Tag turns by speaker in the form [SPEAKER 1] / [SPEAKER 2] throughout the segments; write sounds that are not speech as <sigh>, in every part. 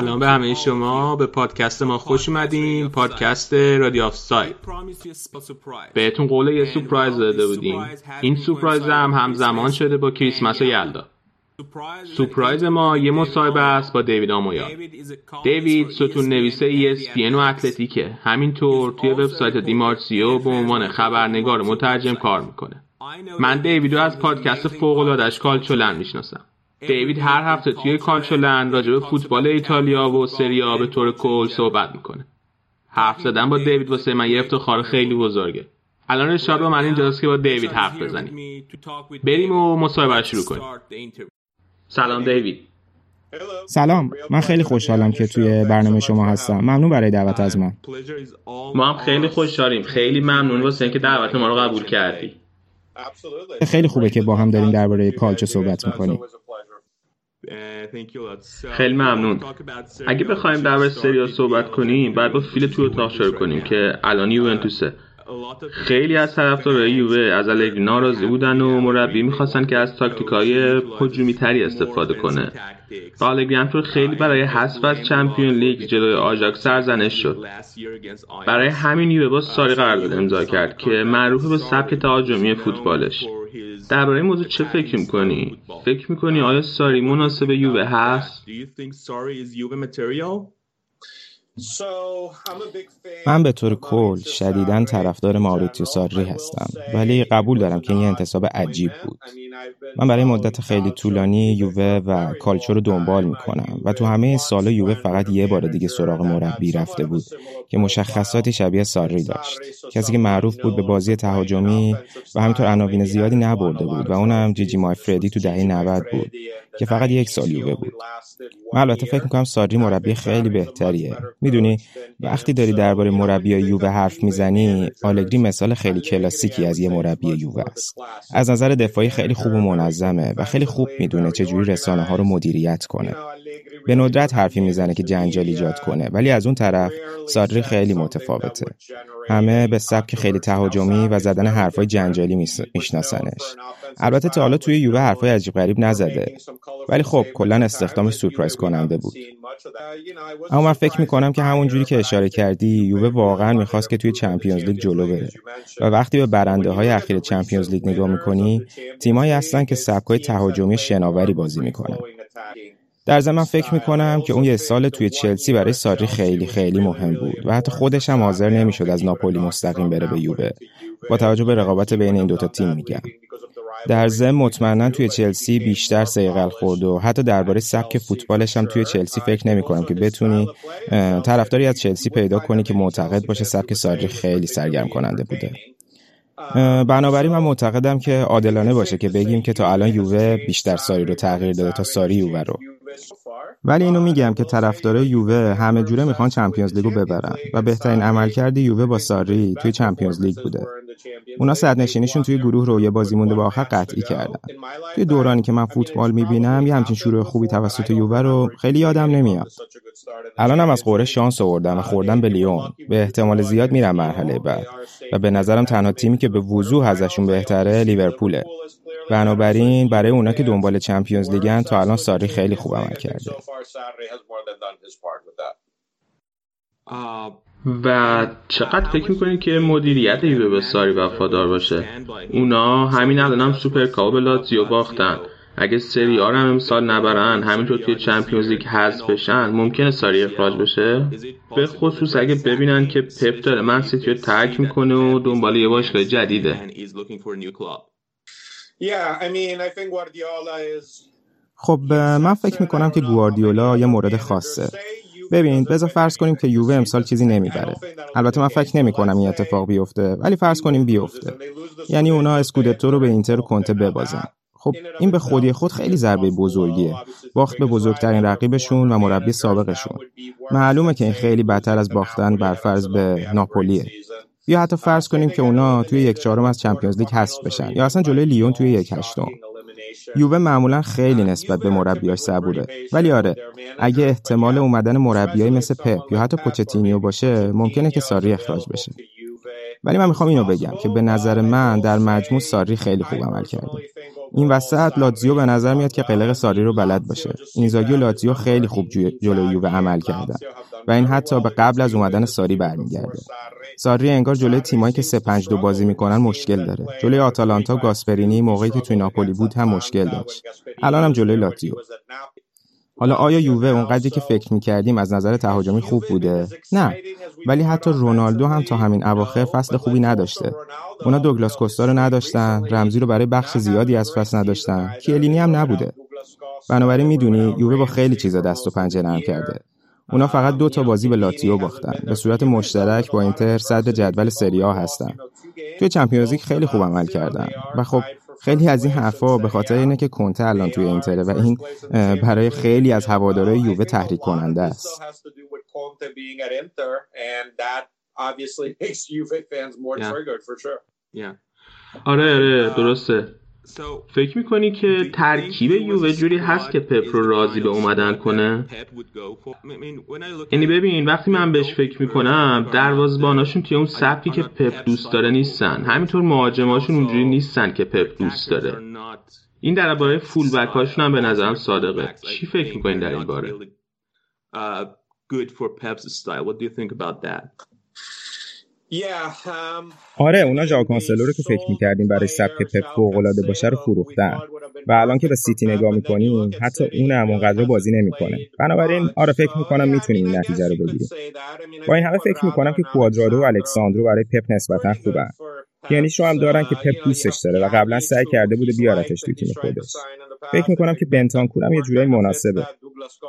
[SPEAKER 1] سلام به همه شما. به پادکست ما خوش اومدین پادکست رادیو آف ساید. بهتون قول یه سورپرایز داده بودیم. این سورپرایز هم همزمان شده با کریسمس و یلدا. سورپرایز ما یه مصاحبه است با دیوید آمویال. دیوید ستون نویسه ESPN و اتلتیکه. همینطور توی وبسایت دی‌مارتزیو به عنوان خبرنگار مترجم کار می‌کنه. من دیویدو از پادکست فوق العاده‌اش کالچولند می‌شناسم. دیوید هر هفته توی کالچولن راجع به فوتبال ایتالیا و سریا به طور کل صحبت می‌کنه. حرف زدن با دیوید واسه من یه افتخار خیلی بزرگه. الان با من اینجاست که با دیوید حرف بزنیم. بریم و مصاحبه شروع کنیم. سلام دیوید.
[SPEAKER 2] سلام من خیلی خوشحالم که توی برنامه شما هستم. ممنون برای دعوت از من.
[SPEAKER 1] ما هم خیلی خوشحالیم. خیلی ممنون واسه اینکه دعوت ما رو قبول کردی.
[SPEAKER 2] خیلی خوبه که با هم داریم درباره کالچو صحبت می‌کنیم.
[SPEAKER 1] خیلی ممنون. اگه بخوایم درباره سریا صحبت کنیم باید با فیل توی اتاق شروع کنیم که الان یوونتوسه. خیلی از طرفدارای یووه از الگری ناراضی بودن و مربی می‌خواستن که از تاکتیکای هجومی تری استفاده کنه. و همینطور خیلی برای حذف از Champion League جلوی آژاکس سرزنش شد. برای همین یووه با ساری قرارداد امضا کرد که معروف به سبک تهاجمی فوتبالش. درباره این موضوع چه فکر می‌کنی؟ فکر می‌کنی آیا ساری مناسب یووه هست؟
[SPEAKER 2] من به طور کل شدیدا طرفدار ماوریتیو ساری هستم ولی قبول دارم که این انتصاب عجیب بود. من برای مدت خیلی طولانی یووه و کالچو رو دنبال می‌کنم و تو همه سالا یووه فقط یه بار دیگه سراغ مربی رفته بود که مشخصاتی شبیه ساری داشت. کسی که معروف بود به بازی تهاجمی و همینطور عناوین زیادی نبرده بود و اونم جیجی مای فردی تو دهه 90 بود. که فقط یک سال یووه بود. من البته فکر می‌کنم ساری مربی خیلی بهتریه. می‌دونی؟ وقتی داری درباره مربی یووه حرف می‌زنی آلگری مثال خیلی کلاسیکی از یه مربی یووه است. از نظر دفاعی خیلی خوب و منظمه و خیلی خوب می‌دونه چجوری رسانه ها رو مدیریت کنه. به ندرت حرفی می‌زنه که جنجال ایجاد کنه ولی از اون طرف ساری خیلی متفاوته. همه به سبک خیلی تهاجمی و زدن حرفای جنجالی میشناسنش. البته تا حالا توی یووه حرفای عجیب غریب نزده. ولی خب کلا استخدامش سورپرایز کننده بود. اما من فکر می‌کنم که همون جوری که اشاره کردی یووه واقعا می‌خواست که توی چمپیونز لیگ جلو بره. و وقتی به برنده های اخیر چمپیونز لیگ نگاه می‌کنی تیمایی هستن که سبکای تهاجمی شناوری بازی می‌کنن. در ضمن فکر می‌کنم که اون یه سال توی چلسی برای ساری خیلی خیلی مهم بود و حتی خودش هم حاضر نمی‌شد از ناپولی مستقیم بره به یووه. با توجه به رقابت بین این دوتا تیم میگم. در ضمن مطمئنا توی چلسی بیشتر سیقل خورد و حتی درباره سبک فوتبالش هم توی چلسی فکر نمی کنم که بتونی طرفداری از چلسی پیدا کنی که معتقد باشه سبک ساری خیلی سرگرم کننده بوده. بنابراین من معتقدم که عادلانه باشه که بگیم که تا الان یووه بیشتر ساری رو تغییر داده تا ساری یووه رو. ولی اینو میگم که طرفدارای یووه همه جوره می‌خوان چمپیونز لیگو ببرن. و بهترین عملکرد یووه با ساری توی چمپیونز لیگ بوده. اونا نشینیشون توی گروه رو یه بازی مونده به آخر قطعی کردن. توی دورانی که من فوتبال می‌بینم یه همچین شروع خوبی توسط یووه رو خیلی یادم نمیاد. الان هم از قوره شانس آوردم و خوردم به لیون. به احتمال زیاد میرم مرحله بعد. و به نظرم تنها تیمی که به وضوح ازشون بهتره لیورپوله. بنابراین برای اونا که دنبال چمپیونز لیگن تا الان ساری خیلی خوب عمل کرده.
[SPEAKER 1] و چقدر فکر می‌کنید که مدیریت یووه به ساری وفادار باشه؟ اونا همین الان هم سوپر به لاتزیو باختن. اگه سری آ رو هم امسال نبرن همینطور توی چمپیونز لیگ حذف بشن ممکنه ساری اخراج بشه؟ به خصوص اگه ببینن که پپ داره من سیتی رو ترک می‌کنه و دنبال یه باشگاه جدیده.
[SPEAKER 2] خب من فکر می‌کنم که گواردیولا یه مورد خاصه. ببین بذار فرض کنیم که یووه امسال چیزی نمی‌بره. البته من فکر نمی کنم این اتفاق بیفته ولی فرض کنیم بیفته. یعنی اونا اسکودتو رو به اینتر و کنته ببازن. خب این به خودی خود خیلی ضربه بزرگیه. باخت به بزرگترین رقیبشون و مربی سابقشون. معلومه که این خیلی بدتر از باختن بر فرض به ناپولیه. یا حتی فرض کنیم که اونا توی یک چهارم از چمپیونز لیگ حذف بشن. یا اصلا جلوی لیون توی یک هشتم. یووه معمولا خیلی نسبت به مربیاش صبوره ولی آره اگه احتمال اومدن مربیایی مثل پپ یا حتی پوچتینیو باشه ممکنه که ساری اخراج بشه. ولی من می‌خوام اینو بگم که به نظر من در مجموع ساری خیلی خوب عمل کرده. این وسط لاتزیو به نظر میاد که قلق ساری رو بلد باشه. اینزاگی و لاتزیو خیلی خوب جلوی یووه عمل کردن و این حتی به قبل از اومدن ساری برمیگرده. ساری انگار جلوی تیمایی که 3 5 2 بازی می‌کنن مشکل داره. جلوی آتالانتا گاسپرینی موقعی که توی ناپولی بود هم مشکل داشت. الان هم جلوی لاتزیو. حالا آیا یووه اونقدری که فکر می‌کردیم از نظر تهاجمی خوب بوده؟ نه. ولی حتی رونالدو هم تا همین اواخر فصل خوبی نداشته. اونا دوگلاس کوستا رو نداشتن رمزی رو برای بخش زیادی از فصل نداشتن. کیلینی هم نبوده. بنابراین می‌دونی یووه با خیلی چیزا دست و پنجه نرم کرده. اونا فقط دو تا بازی به لاتیو باختن. به صورت مشترک با اینتر صدر جدول سریا هستن. توی چمپیونز خیلی خوب عمل کردن. و خب خیلی از این حرفا به خاطر اینه که کنته الان توی اینتره و این برای خیلی از هوادارهای یووه تحریک کننده است. <laughs>
[SPEAKER 1] آره آره درسته. فکر می‌کنی که ترکیب یووه جوری هست که پپ رو راضی به اومدن کنه؟ یعنی ببین وقتی من بهش فکر می‌کنم دروازباناشون توی اون سبکی که پپ دوست داره نیستن. همینطور مهاجماشون اونجوری نیستن که پپ دوست داره. این درباره فول بک هاشون هم به نظرم صادقه. چی فکر می‌کنین در این باره؟
[SPEAKER 2] آره اونا جا کانسلو رو که فکر می‌کردیم برای سبک پپ فوقالعاده باشه رو فروختن. و الان که به سیتی نگاه می‌کنیم حتی اون هم اونقدر بازی نمی‌کنه. بنابراین آره فکر می‌کنم می‌تونیم این نتیجه رو بگیریم. با این همه فکر می‌کنم که کوادرادو و الکساندرو برای پپ نسبتا خوبن پیانیش رو هم دارن که پپ دوستش داره و قبلا سعی کرده بوده بیارتش توی تیم خودش. فکر می‌کنم که بنتانکور هم یه جورایی مناسبه.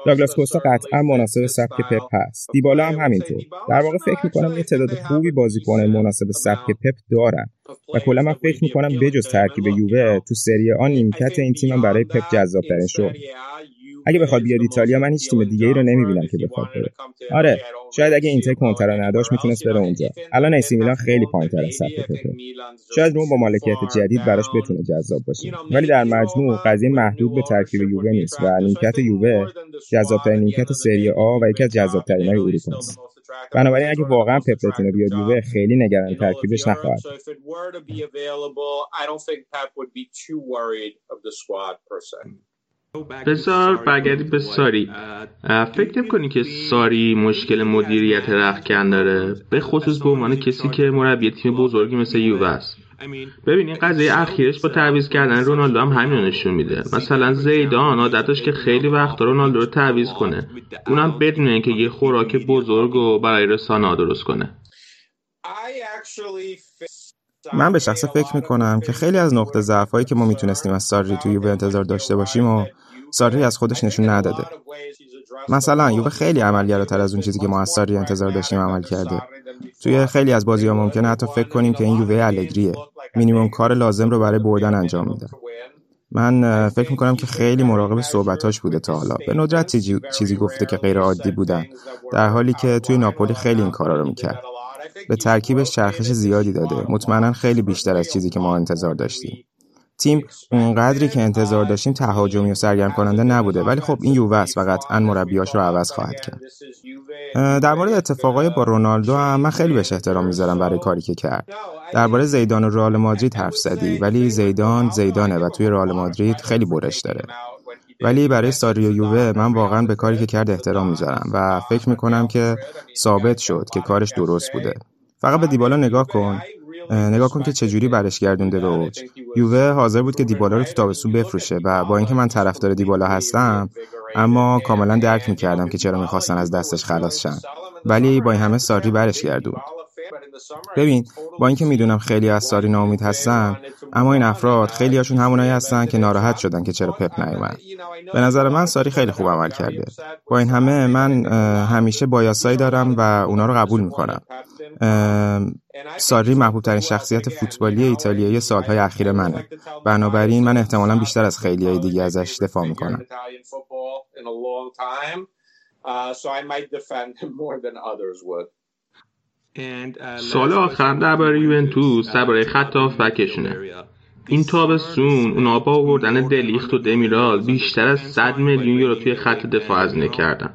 [SPEAKER 2] داگلاس کوستا قطعا مناسب سبک پپ هست. دیبالا هم همینطور. در واقع فکر می‌کنم یه تعداد خوبی بازیکن مناسب سبک پپ دارن و کلا من فکر می‌کنم بجز ترکیب یووه تو سری آن نیمکت این تیم برای پپ جذابترین شد اگه بخواد بیاد ایتالیا من هیچ تیم دیگه ای رو نمی‌بینم که بخواد بره. آره شاید اگه اینتر کنتر نداشت می‌تونست بره اونجا. الان ایسی میلان خیلی پایینتر از شاید روم با مالکیت جدید براش بتونه جذاب باشه. ولی در مجموع قضیه محدود به ترکیب یووه نیست و نیمکت یووه جذابترین نیمکت سری آ و یکی از جذابترین های اروپا است. بنابراین اگه واقعا پپ بتونه بیاد یووه خیلی نگران ترکیبش نخواهد.
[SPEAKER 1] بسار برگردی به ساری. فکر کنی که ساری مشکل مدیریت رخکن داره؟ به خصوص به عنوان کسی که مربی تیم بزرگی مثل یووه است. ببین این قضیه اخیرش با تعویض کردن رونالدو هم همین نشون میده. مثلا زیدان عادتش که خیلی وقت رونالدو رو تعویض کنه. اونم بدون اینکه یه خوراک بزرگ و برای رسانه درست کنه.
[SPEAKER 2] من به شخص فکر می‌کنم که خیلی از نقطه ضعفایی که ما می‌تونستیم از ساری توی یووه انتظار داشته باشیم و ساری از خودش نشون نداده. مثلا یووه خیلی عملگراتر از اون چیزی که ما از ساری انتظار داشتیم عمل کرده. توی خیلی از بازی ها ممکنه حتی فکر کنیم که این یووه الگریه. مینیمم کار لازم رو برای بردن انجام میده. من فکر می‌کنم که خیلی مراقب صحبتاش بوده تا حالا. به ندرت چیزی گفته که غیر عادی بودن. در حالی که توی ناپولی خیلی این کارا رو می‌کرد. به ترکیبش چرخش زیادی داده. مطمئنا خیلی بیشتر از چیزی که ما انتظار داشتیم. تیم اونقدری که انتظار داشتیم تهاجمی و سرگرم کننده نبوده ولی خب این یووه است. و قطعا مربیاش رو عوض خواهد کرد. در مورد اتفاقای با رونالدو هم من خیلی بهش احترام می‌ذارم برای کاری که کرد. درباره زیدان و رئال مادرید حرف زدی ولی زیدان زیدانه و توی رئال مادرید خیلی برش داره. ولی برای ساری و یووه من واقعا به کاری که کرد احترام می‌ذارم و فکر می‌کنم که ثابت شد که کارش درست بوده. فقط به دیبالا نگاه کن. نگاه کن که چجوری برش گردونده به اوج. یووه حاضر بود که دیبالا رو تو تابستون بفروشه و با اینکه من طرفدار دیبالا هستم اما کاملا درک می‌کردم که چرا می‌خواستن از دستش خلاص شن. ولی با این همه ساری برش گردون ببین با اینکه می‌دونم خیلی از ساری ناامید هستن اما این افراد خیلی هاشون همونایی هستن که ناراحت شدن که چرا پپ نیومد. به نظر من ساری خیلی خوب عمل کرده. با این همه من همیشه بایاسایی دارم و اونا رو قبول می‌کنم. ساری محبوب ترین شخصیت فوتبالی ایتالیایی سالهای اخیر منه. بنابراین من احتمالا بیشتر از خیلی های دیگه ازش دفاع می‌کنم.
[SPEAKER 1] سال آخر درباره یوونتوس درباره خط بکشونه. این تابستون اونا با آوردن دلیخت و دمیرال بیشتر از 100 میلیون یورو توی خط دفاع هزینه کردن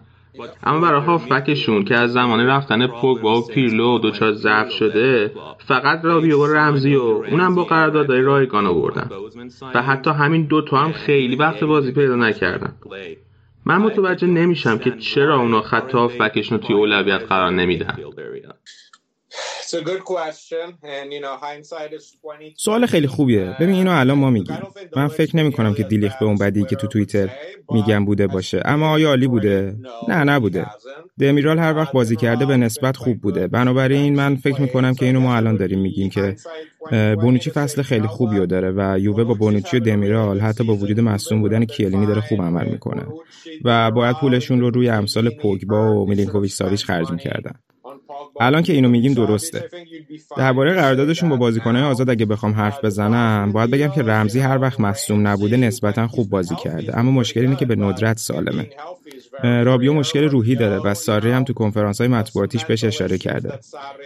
[SPEAKER 1] اما برای هافبکشون که از زمان رفتن پوگبا و پیرلو دچار ضعف شده فقط رابیو و رمزی و اونم با قراردادهای رایگان آوردن. و حتی همین دوتا هم خیلی وقت بازی پیدا نکردن. من متوجه نمیشم که چرا اونا خط هافبکشون توی اولویت قرار نمیدن.
[SPEAKER 2] سوال خیلی خوبیه. ببین اینو الان ما میگیم. من فکر نمی کنم که دیلیخ به اون بدی که تو توییتر میگم بوده باشه. اما آیا عالی بوده؟ نه نبوده. دمیرال هر وقت بازی کرده به نسبت خوب بوده. بنابراین من فکر می‌کنم که اینو ما الان داریم میگیم که بونوچی فصل خیلی خوبی رو داره و یووه با بونوچی و دمیرال حتی با وجود مصوم بودن کیلینی داره خوب عمل می‌کنه. و باید پولشون رو روی امثال پوگبا و میلینکوویچ ساویچ خرج می‌کردن. الان که اینو میگیم درسته. درباره قراردادشون با بازیکنهای آزاد اگه بخوام حرف بزنم باید بگم که رمزی هر وقت مصوم نبوده نسبتا خوب بازی کرده. اما مشکل اینه که به ندرت سالمه. رابیو مشکل روحی داره و ساری هم تو کنفرانس های مطبوعاتیش بهش اشاره کرده.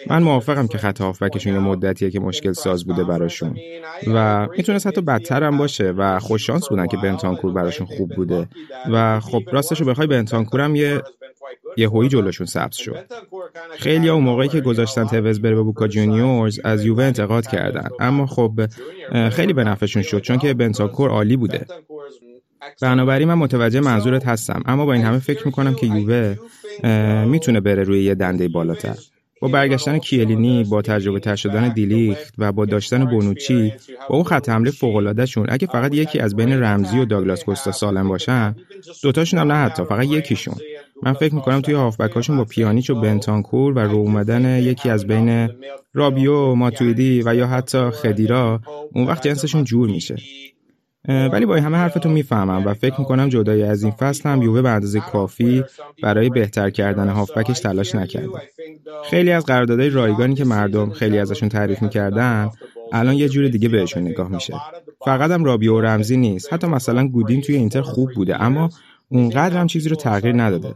[SPEAKER 2] من موافقم که خط هافبکشون یه مدتیه که مشکل ساز بوده براشون. و می‌تونست حتی بدتر هم باشه و خوششانس بودن که بنتانکور براشون خوب بوده. و خب راستش رو بخوای بنتانکور هم یه یه هوی جلوشون سبز شد. خیلی اون موقعی که گذاشتن توز بره به بوکا جونیورز از یووه انتقاد کردن. اما خب خیلی به نفعشون شد چون که بنتانکور عالی بوده. بنابراین من متوجه منظورت هستم. اما با این همه فکر می‌کنم که یووه می‌تونه بره روی یه دنده بالاتر. با برگشتن کیلینی با تجربه تر شدن دیلیخت و با داشتن بونوچی با اون خط حمله فوق شون اگه فقط یکی از بین رمزی و داگلاس کوستا سالم باشن دوتاشون هم نه حتی فقط یکیشون. من فکر می‌کنم توی هافبکاشون با پیانیچ و بنتانکور و رو اومدن یکی از بین رابیو ماتویدی و یا حتی خدیرا اون وقت جنسشون جور میشه. ولی با همه حرفتون می‌فهمم و فکر می‌کنم جدای از این فصل هم یووه به اندازه کافی برای بهتر کردن هافبکش تلاش نکرده. خیلی از قراردادهای رایگانی که مردم خیلی ازشون تعریف می‌کردن الان یه جور دیگه بهشون نگاه میشه. فقط هم رابیو و رمزی نیست. حتی مثلا گودین توی اینتر خوب بوده اما اونقدر هم چیزی رو تغییر نداده.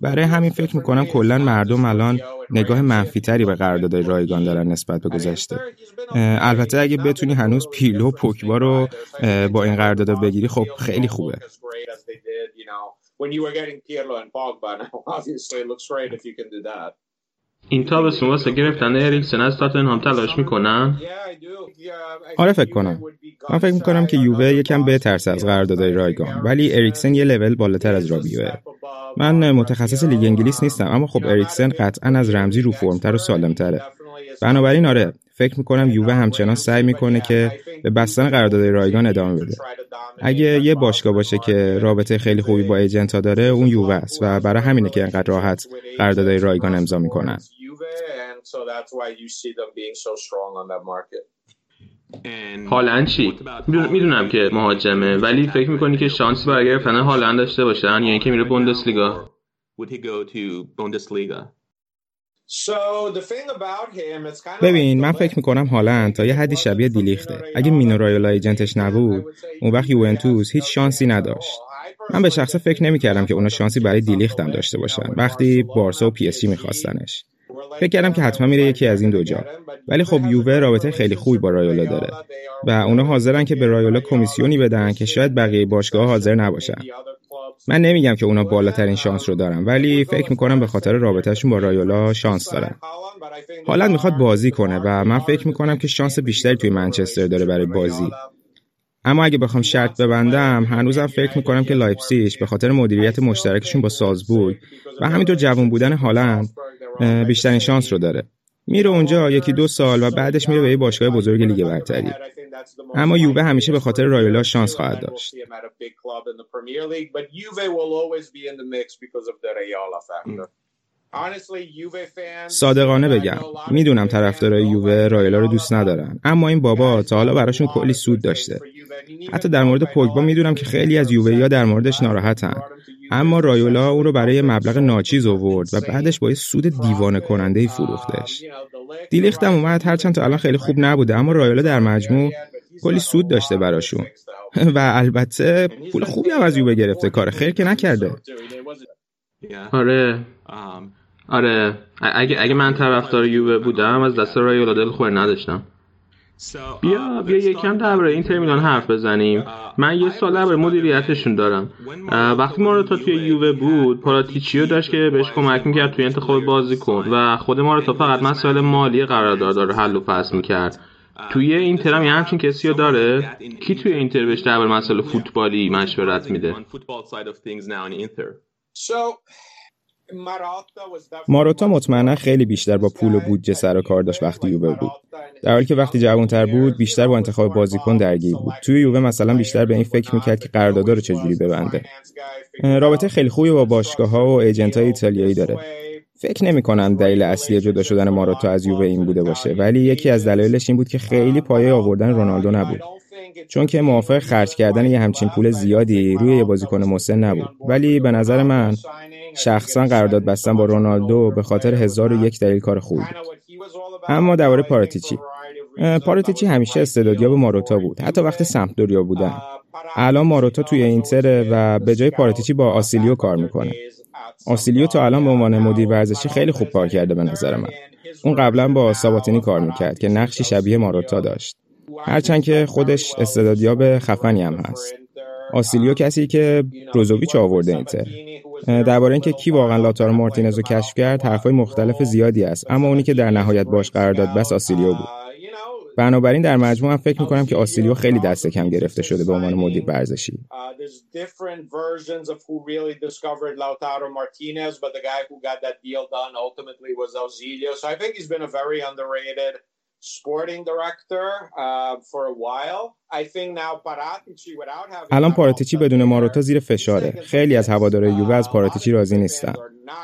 [SPEAKER 2] برای همین فکر می‌کنم کلا مردم الان نگاه منفیتری به قراردادهای رایگان دارن نسبت به گذشته. البته اگه بتونی هنوز پیلو و پوکبا رو با این قراردادا بگیری خب خیلی خوبه.
[SPEAKER 1] این تابستون واسه گرفتن اریکسن از تاتنهام تلاش می‌کنن؟
[SPEAKER 2] آره فکر کنم. من فکر می‌کنم که یووه یکم بهترس از قراردادهای رایگان ولی اریکسن یه لول بالاتر از رابیوه من متخصص لیگ انگلیس نیستم اما خب اریکسن قطعا از رمزی رو فرمتر و سالمتره. بنابراین آره فکر می‌کنم یووه همچنان سعی می‌کنه که به بستن قرارداد رایگان ادامه بده. اگه یه باشگاه باشه که رابطه خیلی خوبی با ایجنتا داره اون یووه است و برای همینه که انقدر راحت قراردادهای رایگان امضا می‌کنن.
[SPEAKER 1] هالند چی؟ می‌دونم که مهاجمه ولی فکر می‌کنی که شانسی برای گرفتن هالند داشته باشن یا اینکه میره بوندسلیگا؟
[SPEAKER 2] ببین من فکر می‌کنم هالند تا یه حدی شبیه دیلیخته. اگه مینو رایولا ایجنتش نبود اون وقت یوونتوس هیچ شانسی نداشت. من به شخصه فکر نمی‌کردم که اونا شانسی برای دیلیخت هم داشته باشن. وقتی بارسا و پی جی میخواستنش. فکر کردم که حتما میره یکی از این دو جا. ولی خب یووه رابطه خیلی خوبی با رایولا داره و اونا حاضرن که به رایولا کمیسیونی بدن که شاید بقیه باشگاه حاضر نباشن. من نمیگم که اونا بالاترین شانس رو دارن ولی فکر می‌کنم به خاطر رابطهشون با رایولا شانس دارن. حالا می‌خواد بازی کنه و من فکر می‌کنم که شانس بیشتری توی منچستر داره برای بازی. اما اگه بخوام شرط ببندم هنوزم فکر می‌کنم که لایپسیش به خاطر مدیریت مشترکشون با سالزبورگ و همینطور جوان بودن هالند بیشترین شانس رو داره. میره اونجا یکی دو سال و بعدش میره به یه باشگاه بزرگ لیگ برتری. اما یووه همیشه به خاطر رایولا شانس خواهد داشت. صادقانه بگم می‌دونم طرفدارای یووه رایولا رو دوست ندارن اما این بابا تا حالا براشون کلی سود داشته. حتی در مورد پوگبا می‌دونم که خیلی از یووه در موردش ناراحتن. اما رایولا او رو برای مبلغ ناچیز آورد و بعدش با سود دیوانه کننده ای فروختش. دیلیختم اومد هرچند تا الان خیلی خوب نبوده اما رایولا در مجموع کلی سود داشته براشون. <laughs> و البته پول خوبی هم از یووه گرفته کار خیر که نکرده.
[SPEAKER 1] آره آره. اگه اگه من طرفدار یووه بودم از دست رایولا دل خور نداشتم. بیا بیا یکم درباره این ترمینال حرف بزنیم. من یه سال درباره مدیریتشون دارم. وقتی مارتا توی یووه بود پاراتیچیو داشت که بهش کمک می‌کرد توی انتخاب بازیکن و خود مارتا فقط مسائل مالی قرارداد رو حل و فصل می‌کرد. توی اینتر هم یه همچین کسی رو داره؟ کی توی اینتر بهش درباره مسائل فوتبالی مشورت میده؟
[SPEAKER 2] ماروتا مطمئنا خیلی بیشتر با پول و بودجه سر و کار داشت وقتی یووه بود. در حالی که وقتی جوانتر بود بیشتر با انتخاب بازیکن درگیر بود. توی یووه مثلا بیشتر به این فکر می‌کرد که قراردادا رو چجوری ببنده. رابطه خیلی خوبی با باشگاه ها و ایجنت های ایتالیایی داره. فکر نمی کنم دلیل اصلی جدا شدن ماروتا از یووه این بوده باشه. ولی یکی از دلایلش این بود که خیلی پایه آوردن رونالدو نبود. چون که موافق خرج کردن یه همچین پول زیادی روی یه بازیکن مسن نبود. ولی به نظر من شخصا قرارداد بستن با رونالدو به خاطر هزار و یک دلیل کار خوبی بود. اما درباره پاراتیچی. پاراتیچی همیشه استعدادیاب ماروتا بود. حتی وقتی سمپدوریا بودن. الان ماروتا توی اینتر و به جای پاراتیچی با آسیلیو کار می‌کنه. آسیلیو تا الان به عنوان مدیر ورزشی خیلی خوب کار کرده به نظر من. اون قبلا با ساباتینی کار می‌کرد که نقشی شبیه ماروتا داشت. هرچند که خودش استعدادیاب خفنی هم هست. آسیلیو کسی که بروزوویچ آورده اینتر. درباره اینکه کی واقعا لاتارو مارتینز رو کشف کرد حرفای مختلف زیادی است. اما اونی که در نهایت باش قرار داد بس آسیلیو بود. بنابراین در مجموع فکر می‌کنم که آسیلیو خیلی دست کم گرفته شده به عنوان مدیر ورزشی. الان پاراتیچی بدون ماروتا زیر فشاره. خیلی از هوادارهای یووه از پاراتیچی راضی نیستن.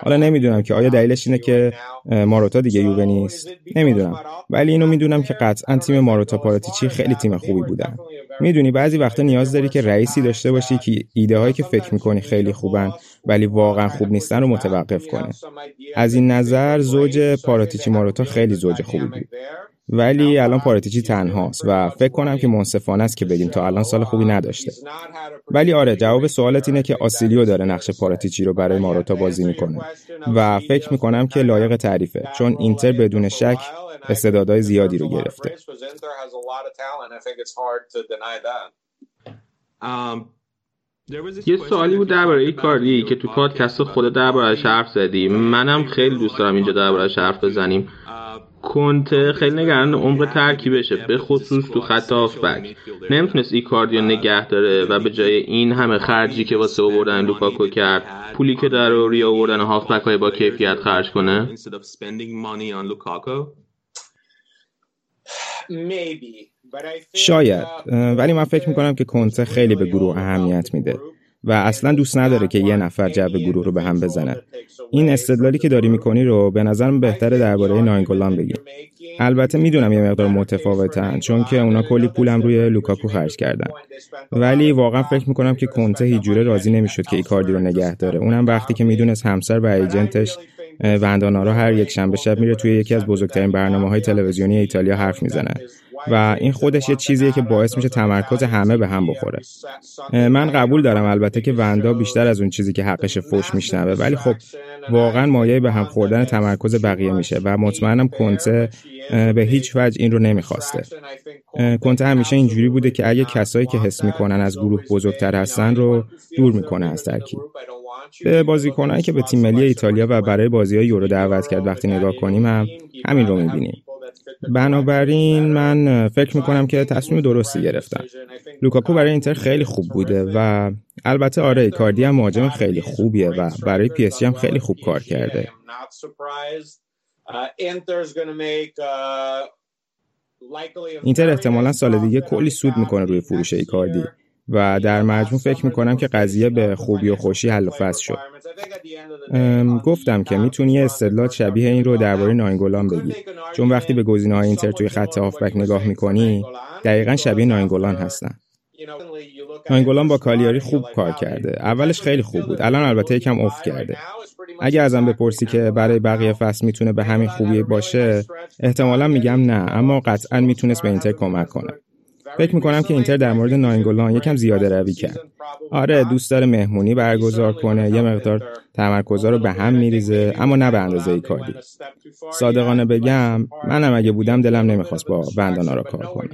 [SPEAKER 2] حالا نمی‌دونم که آیا دلیلش اینه که ماروتا دیگه یووه نیست. نمی‌دونم. ولی اینو می‌دونم که قطعا تیم ماروتا پاراتیچی خیلی تیم خوبی بودن. می‌دونی بعضی وقتا نیاز داری که رئیسی داشته باشی که ایده هایی که فکر می‌کنی خیلی خوبن ولی واقعا خوب نیستن رو متوقف کنه از این نظر زوج پاراتیچی ماروتا خیلی زوج خوبی بود. ولی الان پاراتیچی تنهاست و فکر کنم که منصفانه است که بگیم تا الان سال خوبی نداشته. ولی آره جواب سوالت اینه که آسیلیو داره نقش پاراتیچی رو برای ماروتا بازی می‌کنه و فکر می‌کنم که لایق تعریفه چون اینتر بدون شک استعدادهای زیادی رو گرفته.
[SPEAKER 1] یه سوالی بود درباره این کاری که تو پادکست خود دربارهش حرف زدیم. منم خیلی دوست دارم اینجا دربارهش حرف بزنیم. کنته خیلی نگران عمق ترکیبشه به خصوص تو خط هافبک. نمی‌تونست ایکاردیو نگه داره و به جای این همه خرجی که واسه آوردن لوکاکو کرد پولی که در روی آوردن هافبک های با کیفیت خرج کنه؟
[SPEAKER 2] شاید. ولی من فکر می‌کنم که کنته خیلی به گروه اهمیت میده. و اصلا دوست نداره که یه نفر جو گروه رو به هم بزنه. این استدلالی که داری می‌کنی رو به نظرم بهتره درباره ناینگولان بگیم. البته می‌دونم یه مقدار متفاوتن چون که اونا کلی پولم روی لوکاکو خرج کردن. ولی واقعا فکر می‌کنم که کنته هیجوره راضی نمی‌شد که ایکاردی رو نگه داره. اونم وقتی که می‌دونست همسر و ایجنتش وندانارا هر یک شنبه شب میره توی یکی از بزرگترین برنامه های تلویزیونی ایتالیا حرف می‌زنه. و این خودش یه چیزیه که باعث میشه تمرکز همه به هم بخوره. من قبول دارم البته که وندا بیشتر از اون چیزی که حقش فوش میشنوه ولی خب واقعا مایه به هم خوردن تمرکز بقیه میشه و مطمئنم کنته به هیچ وجه این رو نمی‌خواسته. کنته همیشه اینجوری بوده که اگه کسایی که حس می‌کنن از گروه بزرگتر هستن رو دور می‌کنه از ترکیب. به بازیکنایی که به تیم ملی ایتالیا و برای بازی های یورو دعوت کرد وقتی نگاه کنیم هم همین رو می‌بینیم بنابراین من فکر می‌کنم که تصمیم درستی گرفتن لوکاکو برای اینتر خیلی خوب بوده و البته آره ایکاردی هم مهاجم خیلی خوبیه و برای پی اس جی هم خیلی خوب کار کرده اینتر احتمالا سال دیگه کلی سود می‌کنه روی فروش ایکاردی و در مجموع فکر می‌کنم که قضیه به خوبی و خوشی حل و فصل شد. گفتم که می‌تونی یه استدلال شبیه این رو درباره ناینگولان بگی. چون وقتی به گزینه های اینتر توی خط هافبک نگاه می‌کنی دقیقا شبیه ناینگولان هستن. ناینگولان با کالیاری خوب کار کرده. اولش خیلی خوب بود. الان البته یکم افت کرده. اگه ازم بپرسی که برای بقیه فصل می‌تونه به همین خوبی باشه احتمالا میگم نه اما قطعا می‌تونست به اینتر کمک کنه. فکر می‌کنم که اینتر در مورد ناینگولان یکم زیاده روی کرد. آره دوست داره مهمونی برگزار کنه یه مقدار تمرکزا رو به هم میریزه اما نه به اندازه ای کاری. صادقانه بگم منم اگه بودم دلم نمی‌خواست با وندانا را کار کنم.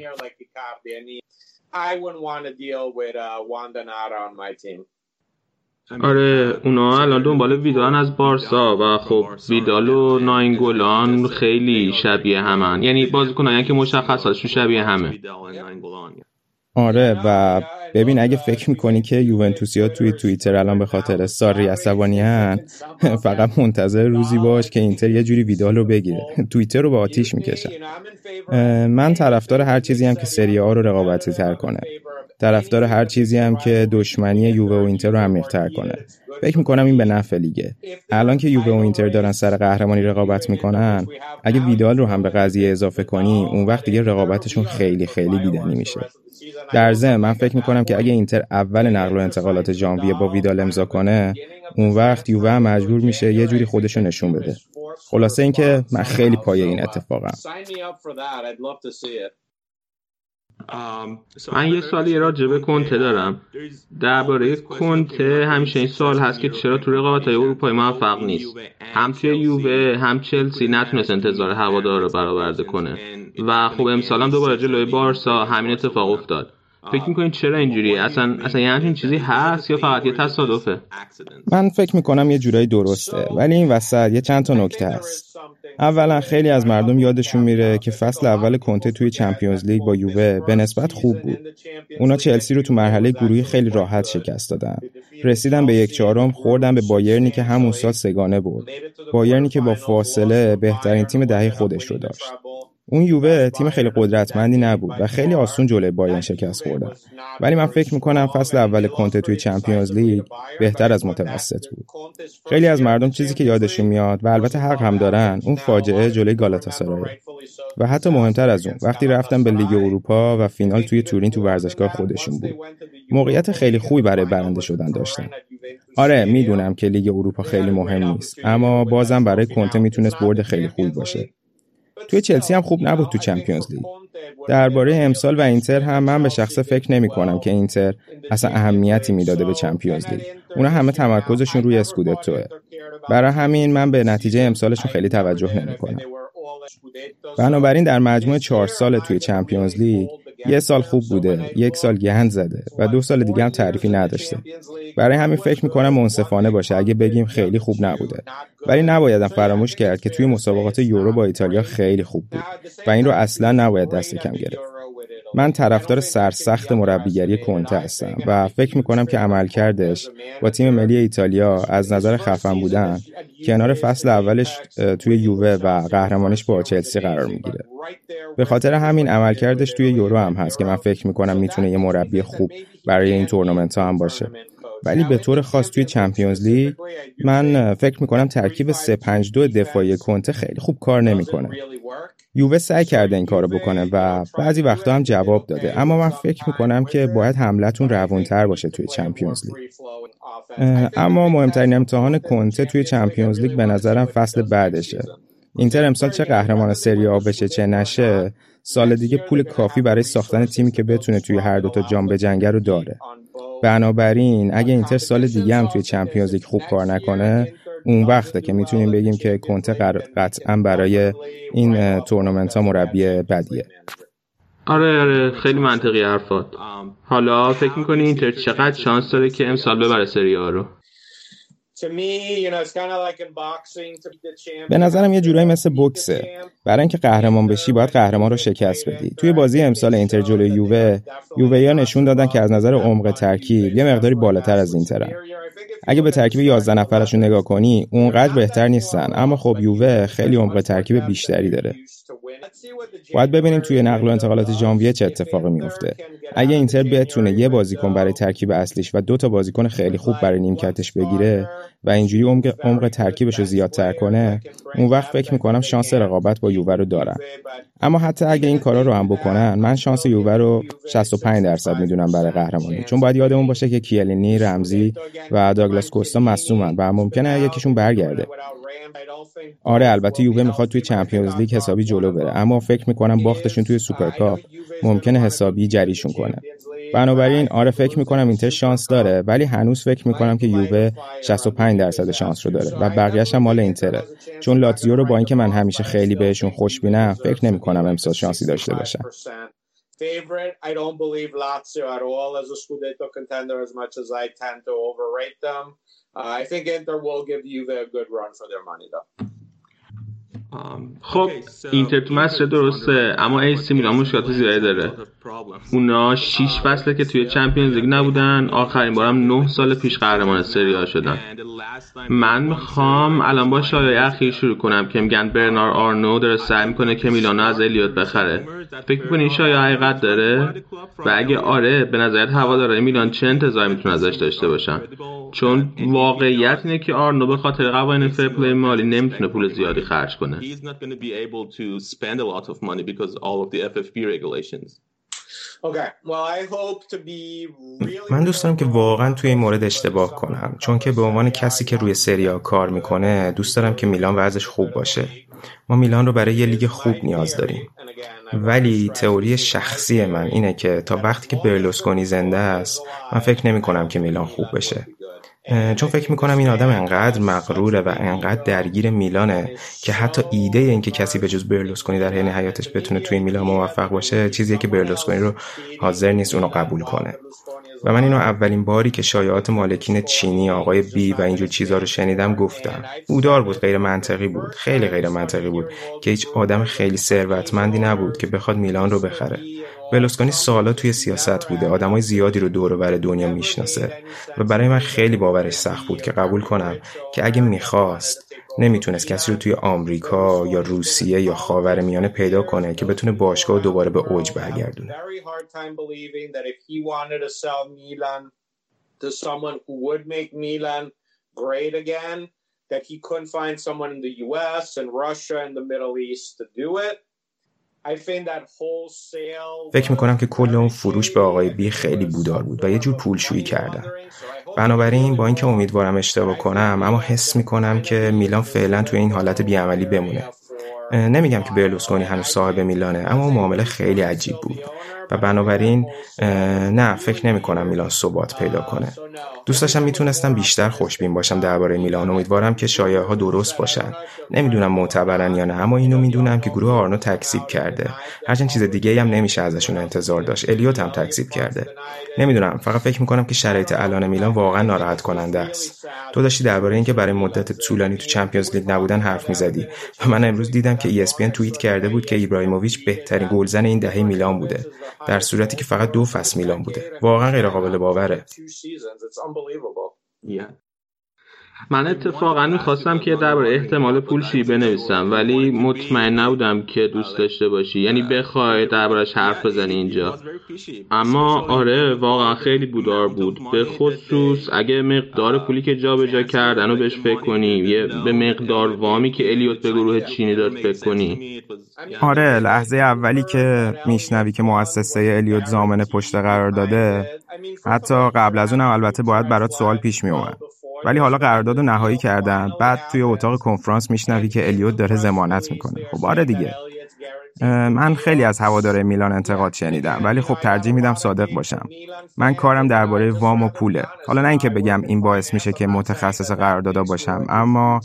[SPEAKER 1] آره اونا الان دنبال ویدال از بارسا و خب ویدال و ناینگولان خیلی شبیه همن. یعنی بازیکنایی که مشخصاتشون شبیه همه.
[SPEAKER 2] آره و ببین اگه فکر می‌کنی که یوونتوسیا توی توییتر الان به خاطر ساری عصبانی هن <laughs> فقط منتظر روزی باش که اینتر یه جوری ویدال رو بگیره. <laughs> توییتر رو به آتیش می‌کشن. من طرفدار هر چیزی هم که سری ها رو رقابتی تر کنه. طرفدار هر چیزی هم که دشمنی یووه و اینتر رو عمیق‌تر کنه. فکر می‌کنم این به نفع لیگه. الان که یووه و اینتر دارن سر قهرمانی رقابت می‌کنن اگه ویدال رو هم به قضیه اضافه کنی اون وقت دیگه رقابتشون خیلی خیلی دیدنی میشه. در ضمن من فکر می‌کنم که اگه اینتر اول نقل و انتقالات ژانویه با ویدال امضا کنه اون وقت یووه مجبور میشه یه جوری خودشو نشون بده. خلاصه اینکه من خیلی پایه این اتفاقم.
[SPEAKER 1] من یه سوالی راجع به کنته دارم. درباره کنته همیشه این سوال هست که چرا تو رقابت های اروپایی موفق نیست. هم توی یووه هم چلسی نتونست انتظار هوادار رو برآورده کنه. و خب امسال هم دوباره جلوی بارسا همین اتفاق افتاد. فکر می‌کنین چرا اینجوری اصلا اصلا یه همچین چیزی هست یا فقط یه تصادفه؟
[SPEAKER 2] من فکر می‌کنم یه جورایی درسته ولی این وسط یه چند تا نکته هست. اولا خیلی از مردم یادشون میره که فصل اول کنته توی چمپیونز لیگ با یووه به نسبت خوب بود. اونا چلسی رو تو مرحله گروهی خیلی راحت شکست دادن. رسیدن به یک چهارم خوردن به بایرنی که همون سال سگانه برد. بایرنی که با فاصله بهترین تیم دهه خودش رو داشت. اون یووه تیم خیلی قدرتمندی نبود و خیلی آسون جلوی بایرن شکست خوردن. ولی من فکر می‌کنم فصل اول کنته توی چمپیونز لیگ بهتر از متوسط بود. خیلی از مردم چیزی که یادشون میاد و البته حق هم دارن اون فاجعه جلوی گالاتاسارای. و حتی مهمتر از اون وقتی رفتن به لیگ اروپا و فینال توی تورین تو ورزشگاه خودشون بود. موقعیت خیلی خوبی برای برنده شدن داشتن. آره می‌دونم که لیگ اروپا خیلی مهم نیست اما بازم برای کنته می‌تونست برد خیلی خوبی باشه. توی چلسی هم خوب نبود تو چمپیونز لیگ. درباره امسال و اینتر هم من به شخص فکر نمی کنم که اینتر اصلا اهمیتی می‌داده به چمپیونز لیگ. اونا همه تمرکزشون روی اسکودتوه. برای همین من به نتیجه امسالشون خیلی توجه نمی کنم. بنابراین در مجموع چهار سال توی چمپیونز لیگ یه سال خوب بوده یک سال گند زده و دو سال دیگه هم تعریفی نداشته. برای همین فکر می‌کنم منصفانه باشه اگه بگیم خیلی خوب نبوده. ولی نبایدم فراموش کرد که توی مسابقات یورو با ایتالیا خیلی خوب بود و این رو اصلا نباید دست کم گرفت. من طرفدار سرسخت مربیگری کنته هستم و فکر می‌کنم که عملکردش با تیم ملی ایتالیا از نظر خفن بودن کنار فصل اولش توی یووه و قهرمانش با چلسی قرار می‌گیره. به خاطر همین عملکردش توی یورو هم هست که من فکر می‌کنم می‌تونه یه مربی خوب برای این تورنمنت ها هم باشه. ولی به طور خاص توی چمپیونز لیگ من فکر می‌کنم ترکیب 352 دفاعی کنته خیلی خوب کار نمی‌کنه. یووه سعی کرده این کارو بکنه و بعضی وقتا هم جواب داده. اما من فکر می‌کنم که باید حملتون روونتر باشه توی چمپیونز لیگ. اما مهمترین امتحان کنته توی چمپیونز لیگ به نظرم فصل بعدشه. اینتر امسال چه قهرمان سری آ بشه چه نشه سال دیگه پول کافی برای ساختن تیمی که بتونه توی هر دوتا جام بجنگه رو داره. بنابراین اگه اینتر سال دیگه هم توی چمپیونز لیگ خوب کار نکنه اون وقته که می‌تونیم بگیم که کنته قطعا برای این تورنمنت ها مربی بدیه.
[SPEAKER 1] آره آره خیلی منطقی حرفات. حالا فکر می‌کنی اینتر چقدر شانس داره که امسال ببره سری ها رو؟
[SPEAKER 2] به نظرم یه جورایی مثل بوکسه برای اینکه قهرمان بشی باید قهرمان رو شکست بدی. توی بازی امسال اینتر جلوی یووه یووه یا نشون دادن که از نظر عمق ترکیب یه مقداری بالاتر از اینترن. اگه به ترکیب 11 نفرشون نگاه کنی اونقدر بهتر نیستن. اما خب یووه خیلی عمق ترکیب بیشتری داره. باید ببینیم توی نقل و انتقالات ژانویه چه اتفاقی میفته اگه اینتر بتونه یه بازیکن برای ترکیب اصلیش و دو تا بازیکن خیلی خوب برای نیمکتش بگیره و اینجوری عمق, عمق ترکیبش رو زیادتر کنه اون وقت فکر می‌کنم شانس رقابت با یووه رو دارن. اما حتی اگه این کارا رو هم بکنن من شانس یووه رو 65 درصد می‌دونم برای قهرمانی. چون باید یادمون باشه که کیلینی رمزی و داگلاس کوستا مصدومن و ممکنه یکیشون برگرده. آره البته یووه می‌خواد توی چمپیونز لیگ حسابی جلو بره اما فکر می‌کنم باختشون توی سوپرکاپ ممکنه حسابی جریشون کنه. بنابراین آره فکر می‌کنم اینتر شانس داره ولی هنوز فکر می‌کنم که یووه 65 درصد شانس رو داره و بقیه‌اش هم مال اینتره چون لاتزیو رو با اینکه من همیشه خیلی بهشون خوش بینم فکر نمی‌کنم امسال شانسی داشته باشن. I don't believe Lazio at all as a Scudetto contender as much as I tend to overrate them. Uh, I think Inter will give Juve a good run for their money though.
[SPEAKER 1] خب اینتر تو مسیر درسته؟ اما ای سی میلان مشکلات زیادی داره. اونا 6 فصله که توی چمپیونز لیگ نبودن. آخرین بارم 9 سال پیش قهرمان سری آ شدن. من می‌خوام الان با شایعه اخیر شروع کنم که میگن برنار آرنو داره سعی می‌کنه که میلانو از الیوت بخره. فکر می‌کنی شایعه حقیقت داره؟ و اگه آره به نظرت هوادارهای میلان چه انتظاری می‌تونه ازش داشته باشن؟ چون واقعیت اینه که آرنو به خاطر قوانین فرپلی مالی نمی‌تونه پول زیادی خرج کنه.
[SPEAKER 2] من دوست دارم که واقعا توی این مورد اشتباه کنم. چون که به عنوان کسی که روی سریا کار می‌کنه دوست دارم که میلان وضعش خوب باشه. ما میلان رو برای یه لیگ خوب نیاز داریم. ولی تئوری شخصی من اینه که تا وقتی که برلوسکونی زنده است من فکر نمی کنم که میلان خوب بشه. چون فکر می‌کنم این آدم انقدر مغروره و انقدر درگیر میلانه که حتی ایده اینکه کسی به جز برلوسکونی در حین حیاتش بتونه توی میلان موفق باشه چیزیه که برلوسکونی رو حاضر نیست اونو قبول کنه. و من اینو اولین باری که شایعات مالکین چینی آقای بی و اینجور چیزها رو شنیدم گفتم. بودار بود غیر منطقی بود خیلی غیر منطقی بود که هیچ آدم خیلی ثروتمندی نبود که بخواد میلان رو بخره. بلوسکانی سالا توی سیاست بوده. آدمای زیادی رو دور بر دنیا می‌شناسه. و برای من خیلی باورش سخت بود که قبول کنم که اگه می‌خواست نمی‌تونست کسی رو توی آمریکا یا روسیه یا خاور میانه پیدا کنه که بتونه باشگاه دوباره به اوج برگردونه. That he couldn't find someone in the US and Russia and the Middle East to do it. فکر می‌کنم که کل اون فروش به آقای بی خیلی بودار بود و یه جور پولشویی کردن. بنابراین با اینکه امیدوارم اشتباه کنم اما حس می‌کنم که میلان فعلا توی این حالت بیعملی بمونه. نمیگم که برلوسکونی هنوز صاحب میلانه اما معامله خیلی عجیب بود. و بنابراین نه فکر نمی کنم میلان ثبات پیدا کنه. دوست داشتم می‌تونستم بیشتر خوشبین باشم درباره میلان. امیدوارم که شایعه ها درست باشن. نمی‌دونم معتبرن یا نه اما اینو می‌دونم که گروه آرنو تکذیب کرده. هرچند چیز دیگه هم نمیشه ازشون انتظار داشت. الیوت هم تکذیب کرده. نمی‌دونم فقط فکر می‌کنم که شرایط الان میلان واقعا ناراحت کننده است. تو داشتی درباره اینکه برای مدت طولانی تو چمپیونز لیگ نبودن حرف می‌زدی. و من امروز دیدم که ESPN توییت کرده بود که ایبراهیموویچ بهترین گلزن این دهه میلان بوده. در صورتی که فقط دو فصل میلان بوده. واقعا غیر قابل باوره
[SPEAKER 1] من اتفاقا می‌خواستم که درباره احتمال پولشی بنویسم ولی مطمئن نبودم که دوست داشته باشی. یعنی بخوای دربارش حرف بزنی اینجا. اما آره واقعا خیلی بودار بود. به خصوص اگه مقدار پولی که جابجا کردن و بهش فکر کنی یه به مقدار وامی که الیوت به گروه چینی داد فکر کنی.
[SPEAKER 2] آره لحظه اولی که میشنوی که مؤسسه الیوت زامن پشت قرار داده حتی قبل از اونم البته باید برات سوال پیش می اومد ولی حالا قرارداد رو نهایی کردن بعد توی اتاق کنفرانس میشنوی که الیوت داره زمانت می‌کنه. خب آره دیگه. من خیلی از هوادار میلان انتقاد شنیدم ولی خب ترجیح میدم صادق باشم. من کارم درباره وام و پوله. حالا نه اینکه بگم این باعث میشه که متخصص قراردادا باشم اما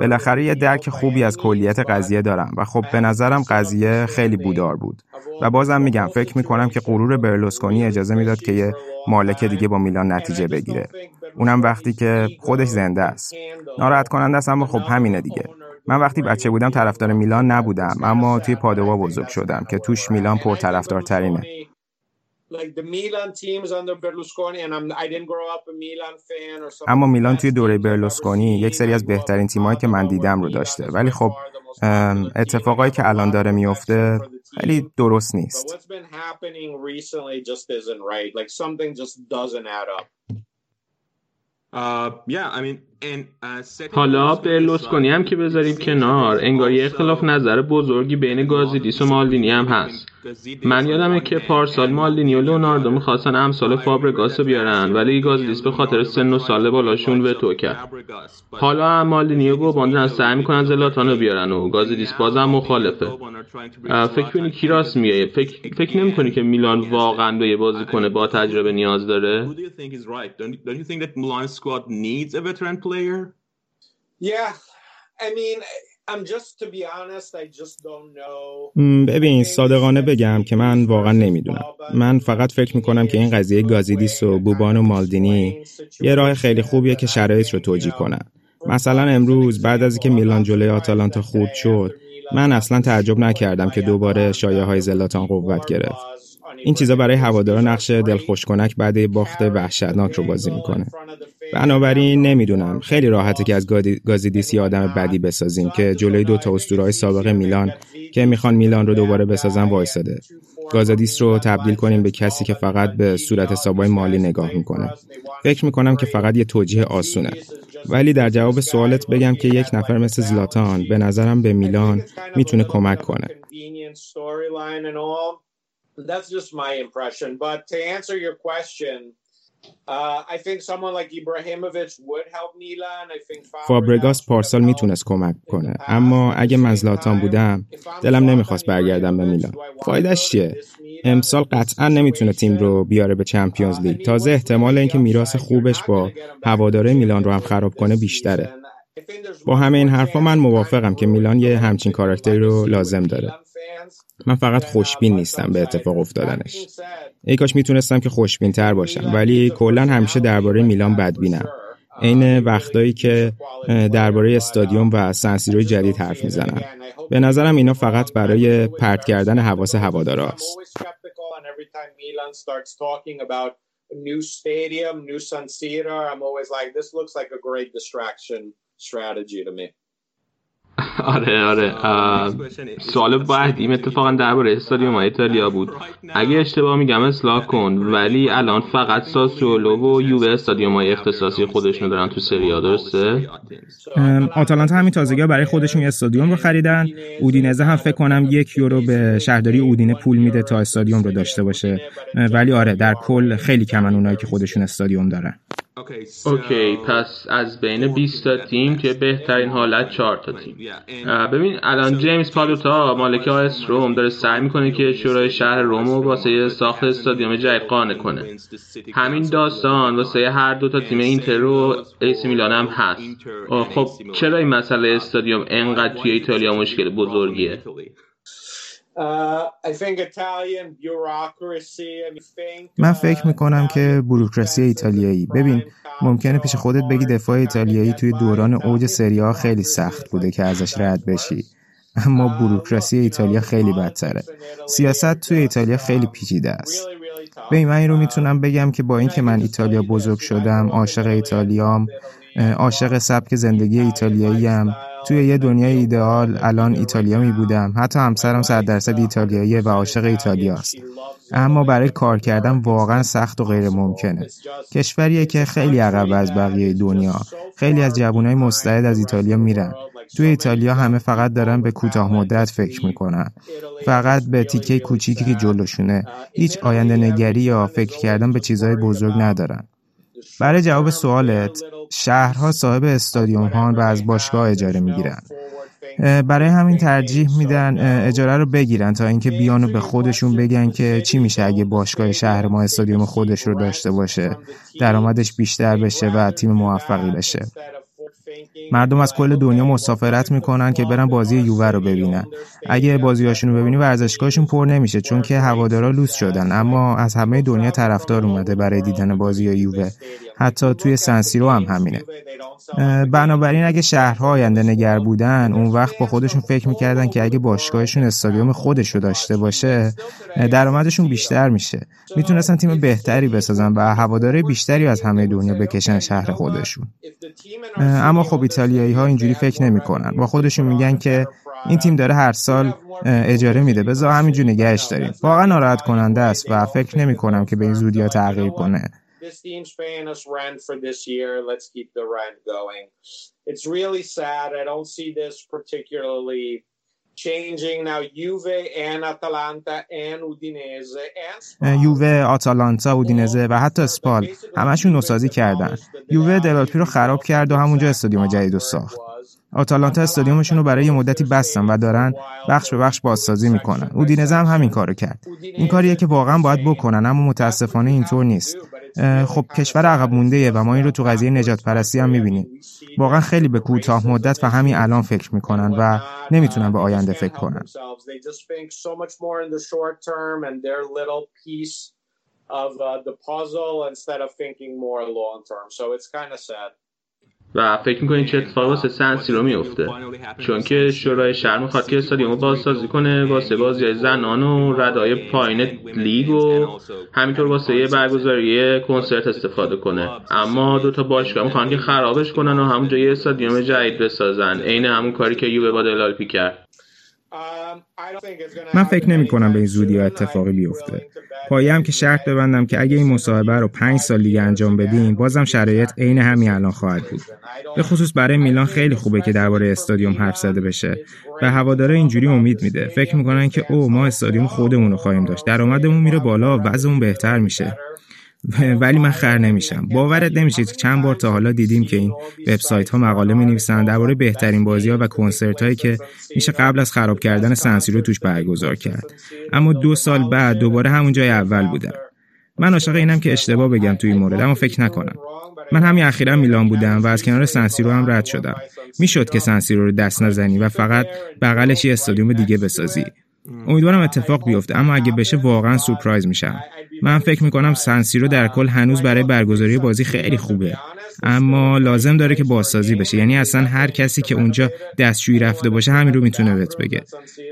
[SPEAKER 2] بالاخره یه درک خوبی از کلیت قضیه دارم و خب به نظرم قضیه خیلی بودار بود. و بازم میگم فکر می‌کنم که غرور برلوسکونی اجازه می‌داد که یه مالک دیگه با میلان نتیجه بگیره. اونم وقتی که خودش زنده است. ناراحت کننده است اما خب همینه دیگه. من وقتی بچه بودم طرفدار میلان نبودم اما توی پادوا بزرگ شدم که توش میلان پر ترینه اما میلان توی دوره برلوسکونی یک سری از بهترین تیمایی که من دیدم رو داشته. ولی خب اتفاقایی که الان داره میفته خیلی درست نیست.
[SPEAKER 1] حالا برلوسکونی هم که بذاریم کنار. انگار یه اختلاف نظر بزرگی بین گازیدیس و مالدینی هم هست. من یادمه که پارسال مالدینی و لوناردو می‌خواستن امسال فابرگاس رو بیارن ولی گازیدیس به خاطر سن و سال بالاشون به تو کرد. حالا هم مالدینی و باندن سعی می‌کنن زلاتان رو بیارن و گازیدیس بازم مخالفه. فکر کنی کی راست میگه؟ فکر, فکر نمی کنی که میلان واقعا به یه بازی کنه با تجربه نیاز داره؟
[SPEAKER 2] ببین صادقانه بگم که من واقعا نمی‌دونم. من فقط فکر می‌کنم که این قضیه گازیدیس و بوبان و مالدینی یه راه خیلی خوبیه که شرایط رو توجیه کنن. مثلا امروز بعد از اینکه میلان جلوی آتالانتا خورد شد من اصلا تعجب نکردم که دوباره شایه های زلاتان قوت گرفت. این چیزا برای هوادارا نقش دلخوش کنک بعد باخت وحشتناک رو بازی می‌کنه. بنابراین نمی‌دونم. خیلی راحته که از گازیدیس یه آدم بدی بسازیم که جلوی دو تا اسطوره‌های سابق میلان که می‌خوان میلان رو دوباره بسازن وایساده. گازادیس رو تبدیل کنیم به کسی که فقط به صورت حسابای مالی نگاه می‌کنه. فکر می‌کنم که فقط یه توجیه آسونه. ولی در جواب سوالت بگم که یک نفر مثل زلاتان به نظرم به میلان می‌تونه کمک کنه. فابرگاس پارسال می‌تونست کمک کنه. اما اگه من زلاتان بودم دلم نمی‌خواست برگردم به میلان. فایدهش چیه؟ امسال قطعا نمی‌تونه تیم رو بیاره به چمپیونز لیگ. تازه احتمال اینکه میراث خوبش با هواداره میلان رو هم خراب کنه بیشتره. با همه این حرفا من موافقم که میلان یه همچین کاراکتری رو لازم داره. من فقط خوشبین نیستم به اتفاق افتادنش. ای کاش می‌تونستم که خوشبین تر باشم ولی کلا همیشه درباره میلان بدبینم. عین وقتایی که درباره استادیوم و سنسیروی جدید حرف می‌زنن به نظرم اینا فقط برای پرت کردن حواس هوادارا <laughs>
[SPEAKER 1] آره آره. سوال بعدیم اتفاقا درباره استادیوم ایتالیا بود. اگه اشتباه میگم اصلاح کن. ولی الان فقط ساسولو و یووه استادیوم های اختصاصی خودشونو دارن تو سریا درسته؟
[SPEAKER 2] آتالانتا همین تازگی برای خودشون یه استادیوم رو خریدن. اودینزه هم فکر کنم یک یورو به شهرداری اودینه پول میده تا استادیوم رو داشته باشه. ولی آره در کل خیلی کمن اونایی که خودشون استادیوم دارن.
[SPEAKER 1] OK پس از بین 20 تا تیم که بهترین حالت 4 تا تیم. ببین الان جیمز پالوتا مالک آس روم داره سعی می‌کنه که شورای شهر روم رو واسه ساخت استادیوم جدید قانع کنه. همین داستان واسه هر دو تا تیم اینتر و ای سی میلان هم هست. خب چرا این مسئله استادیوم انقدر توی ایتالیا مشکل بزرگیه؟
[SPEAKER 2] من فکر می‌کنم که بروکراسی ایتالیایی. ببین ممکنه پیش خودت بگی دفاع ایتالیایی توی دوران اوج سریا خیلی سخت بوده که ازش رد بشی. اما بروکراسی ایتالیا خیلی بدتره. سیاست توی ایتالیا خیلی پیچیده است. ببین من این رو می‌تونم بگم که با اینکه من ایتالیا بزرگ شدم عاشق ایتالیام عاشق سبک زندگی ایتالیایی هم توی یه دنیای ایدئال الان ایتالیا می بودم. حتی همسرم صد درصد ایتالیاییه و عاشق ایتالیا است. اما برای کار کردن واقعا سخت و غیر ممکنه. کشوریه که خیلی عقب از بقیه دنیا. خیلی از جوانای مستعد از ایتالیا میرن. توی ایتالیا همه فقط دارن به کوتاه مدت فکر می‌کنن. فقط به تیکه کوچیکی که جلوشونه. هیچ آینده نگری یا فکر کردن به چیزهای بزرگ ندارن. برای جواب سوالت شهرها صاحب استادیوم ها و از باشگاه اجاره می‌گیرن. برای همین ترجیح میدن اجاره رو بگیرن تا اینکه بیان و به خودشون بگن که چی میشه اگه باشگاه شهر ما استادیوم خودش رو داشته باشه درآمدش بیشتر بشه و تیم موفقی بشه. مردم از کل دنیا مسافرت می‌کنن که برن بازی یووه رو ببینن. اگه بازیاشون رو ببینی ورزشگاهشون پر نمیشه چون که هوادارا لوس شدن. اما از همه دنیا طرفدار اومده برای دیدن بازی یووه. حتی توی سنسیرو هم همینه. بنابراین اگه شهرها آینده نگر بودن اون وقت با خودشون فکر می‌کردن که اگه باشگاهشون استادیوم خودش رو داشته باشه درآمدشون بیشتر میشه. می‌تونستن تیم بهتری بسازن و هواداره بیشتری از همه دنیا بکشن شهر خودشون. اما خب ایتالیایی ها اینجوری فکر نمی‌کنن. با خودشون میگن که این تیم داره هر سال اجاره میده. بذار همینجور نگهش داریم. واقعا ناراحت کننده است و فکر نمی کنم که به این زودی ها تغییر کنه.
[SPEAKER 3] This team's paying us rent for this year. Let's keep the rent going. It's really sad. I don't see this particularly changing now. Juve and Atalanta and Udinese and
[SPEAKER 2] یووه، آتالانتا، اودینزه و حتی اسپال همشون نوسازی کردن. یووه دلالپی رو خراب کرد و همونجا استادیوم جدید رو ساخت. آتالانتا استادیومشون رو برای یه مدتی بستن و دارن بخش به بخش بازسازی می‌کنن. اودینزه هم همین کارو کرد. این کاریه که واقعا باید بکنن اما متاسفانه اینطور نیست. خب کشور عقب مونده و ما این رو تو قضیه نجات پرستی هم می‌بینیم. واقعا خیلی به کوتاه مدت و همین الان فکر می‌کنن و نمی‌تونن به آینده فکر کنن.
[SPEAKER 3] of uh, the puzzle instead of thinking more long term. So it's kind of sad.
[SPEAKER 1] و فکر می‌کنید چه اتفاقی واسه سنسی رو میفته چون که شورای شهر می‌خواد که استادیوم بازسازی کنه واسه بازی زنان و ردای پایین لیگ و همینطور واسه برگزاری کنسرت استفاده کنه. اما دو تا باشگاه می‌خوان که خرابش کنن و همونجا یه استادیوم جدید بسازن. عین همون کاری که یووه با دلالپی کرد.
[SPEAKER 2] من فکر نمی کنم به این زودی ها اتفاقی بیفته. پایه هم که شرط ببندم که اگه این مصاحبه رو پنج سال دیگه انجام بدیم بازم شرایط عین همین الان خواهد بود. به خصوص برای میلان خیلی خوبه که درباره استادیوم حرف زده بشه و هواداره اینجوری امید میده. فکر می‌کنن که او ما استادیوم خودمون رو خواهیم داشت. درآمدمون میره بالا و وضعمون بهتر میشه. <laughs> ولی من خر نمیشم. باورت نمیشه چند بار تا حالا دیدیم که این وبسایت ها مقاله می نویسن درباره بهترین بازی ها و کنسرت هایی که میشه قبل از خراب کردن سنسیرو توش برگزار کرد. اما دو سال بعد دوباره همون جای اول بودم. من عاشق اینم که اشتباه بگم توی این مورد اما فکر نکنم. من همین اخیرا میلان بودم و از کنار سنسیرو هم رد شدم. می‌شد که سنسیرو رو دست نزنی و فقط بغلش یه استادیوم دیگه بسازی. امیدوارم اتفاق بیفته اما اگه بشه واقعا سورپرایز میشم. من فکر می‌کنم سنسیرو در کل هنوز برای برگزاری بازی خیلی خوبه. اما لازم داره که بازسازی بشه. یعنی اصلا هر کسی که اونجا دستشویی رفته باشه همین رو می‌تونه بهت بگه.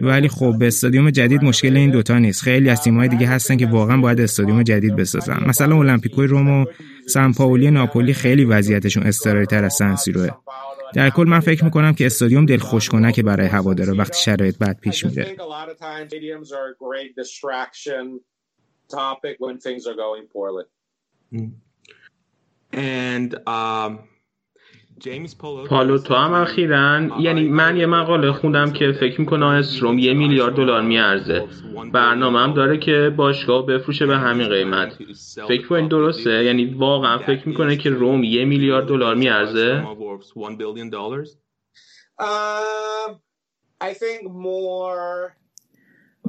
[SPEAKER 2] ولی خب به استادیوم جدید مشکل این دوتا نیست. خیلی از تیم‌های دیگه هستن که واقعا باید استادیوم جدید بسازن. مثلا المپیکوی روم و سان پائولی ناپولی خیلی وضعیتشون اضطراری از سنسیروه در کل من فکر می‌کنم که استادیوم دل که برای هوادارا وقتی شرایط بد پیش میره
[SPEAKER 1] and um, پالو تو هم اخیرا یعنی من یه مقاله خوندم که فکر می‌کنه استروم یه میلیارد دلار میارزه. برنامه هم داره که باشگاه بفروشه به همین قیمت. فکر کنید درسته؟ یعنی واقعا فکر می‌کنه که روم یه میلیارد دلار میارزه؟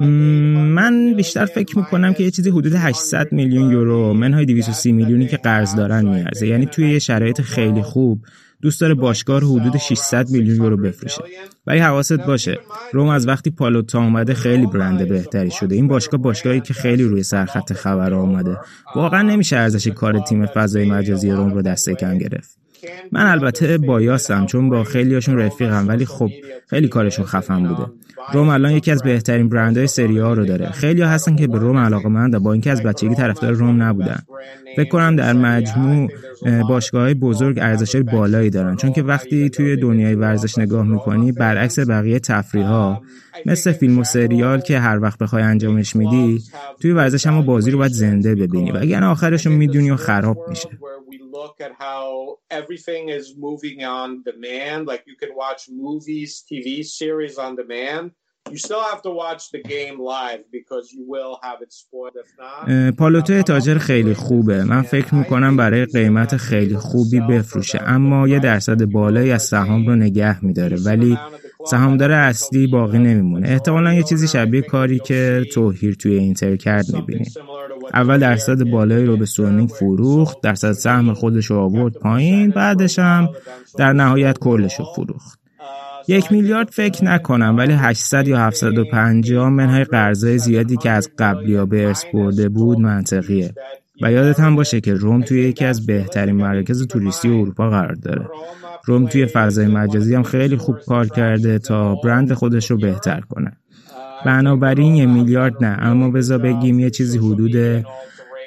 [SPEAKER 2] من بیشتر فکر می‌کنم که یه چیزی حدود 800 میلیون یورو منهای 230 میلیونی که قرض دارن میارزه. یعنی توی یه شرایط خیلی خوب دوست داره باشگاه حدود 600 میلیون یورو بفروشه. ولی حواست باشه روم از وقتی پالوتا اومده خیلی برند بهتری شده. این باشگاه باشگاهی که خیلی روی سرخط خبر آمده واقعا نمیشه ارزش کار تیم فضای مجازی روم رو دسته کم گرفت. من البته بایاستم چون با خیلیاشون رفیقم ولی خب خیلی کارشون خفن بوده. روم الان یکی از بهترین برندهای سری ها رو داره. خیلی ها هستن که به روم علاقه مند با اینکه از بچگی طرفدار روم نبودن. فکر کنم در مجموع باشگاه بزرگ ارزش بالایی دارن. چون که وقتی توی دنیای ورزش نگاه می‌کنی برعکس بقیه تفریح ها مثل فیلم و سریال که هر وقت بخوای انجامش میدی توی ورزش هم بازی رو باید زنده ببینی. و اگر آخرش رو می‌دونی و خراب میشه.
[SPEAKER 3] look at how everything is moving on demand, like you can watch movies, TV series on demand.
[SPEAKER 2] پالوته تاجر خیلی خوبه. من فکر می‌کنم برای قیمت خیلی خوبی بفروشه. اما یه درصد بالای از سهام رو نگه میداره. ولی سهامدار اصلی باقی نمیمونه. احتمالا یه چیزی شبیه کاری که توهیر توی اینتر کرد می‌بینیم اول درصد بالایی رو به سونینگ فروخت درصد سهم خودش رو آورد پایین بعدش هم در نهایت کلش رو فروخت. یک میلیارد فکر نکنم ولی 800 یا 750 منهای قرضای زیادی که از قبلی به ارث برده بود منطقیه. و یادت هم باشه که روم توی یکی از بهترین مراکز توریستی اروپا قرار داره. روم توی فضای مجازی هم خیلی خوب کار کرده تا برند خودش رو بهتر کنه. بنابراین یه میلیارد نه اما بذار بگیم یه چیزی حدود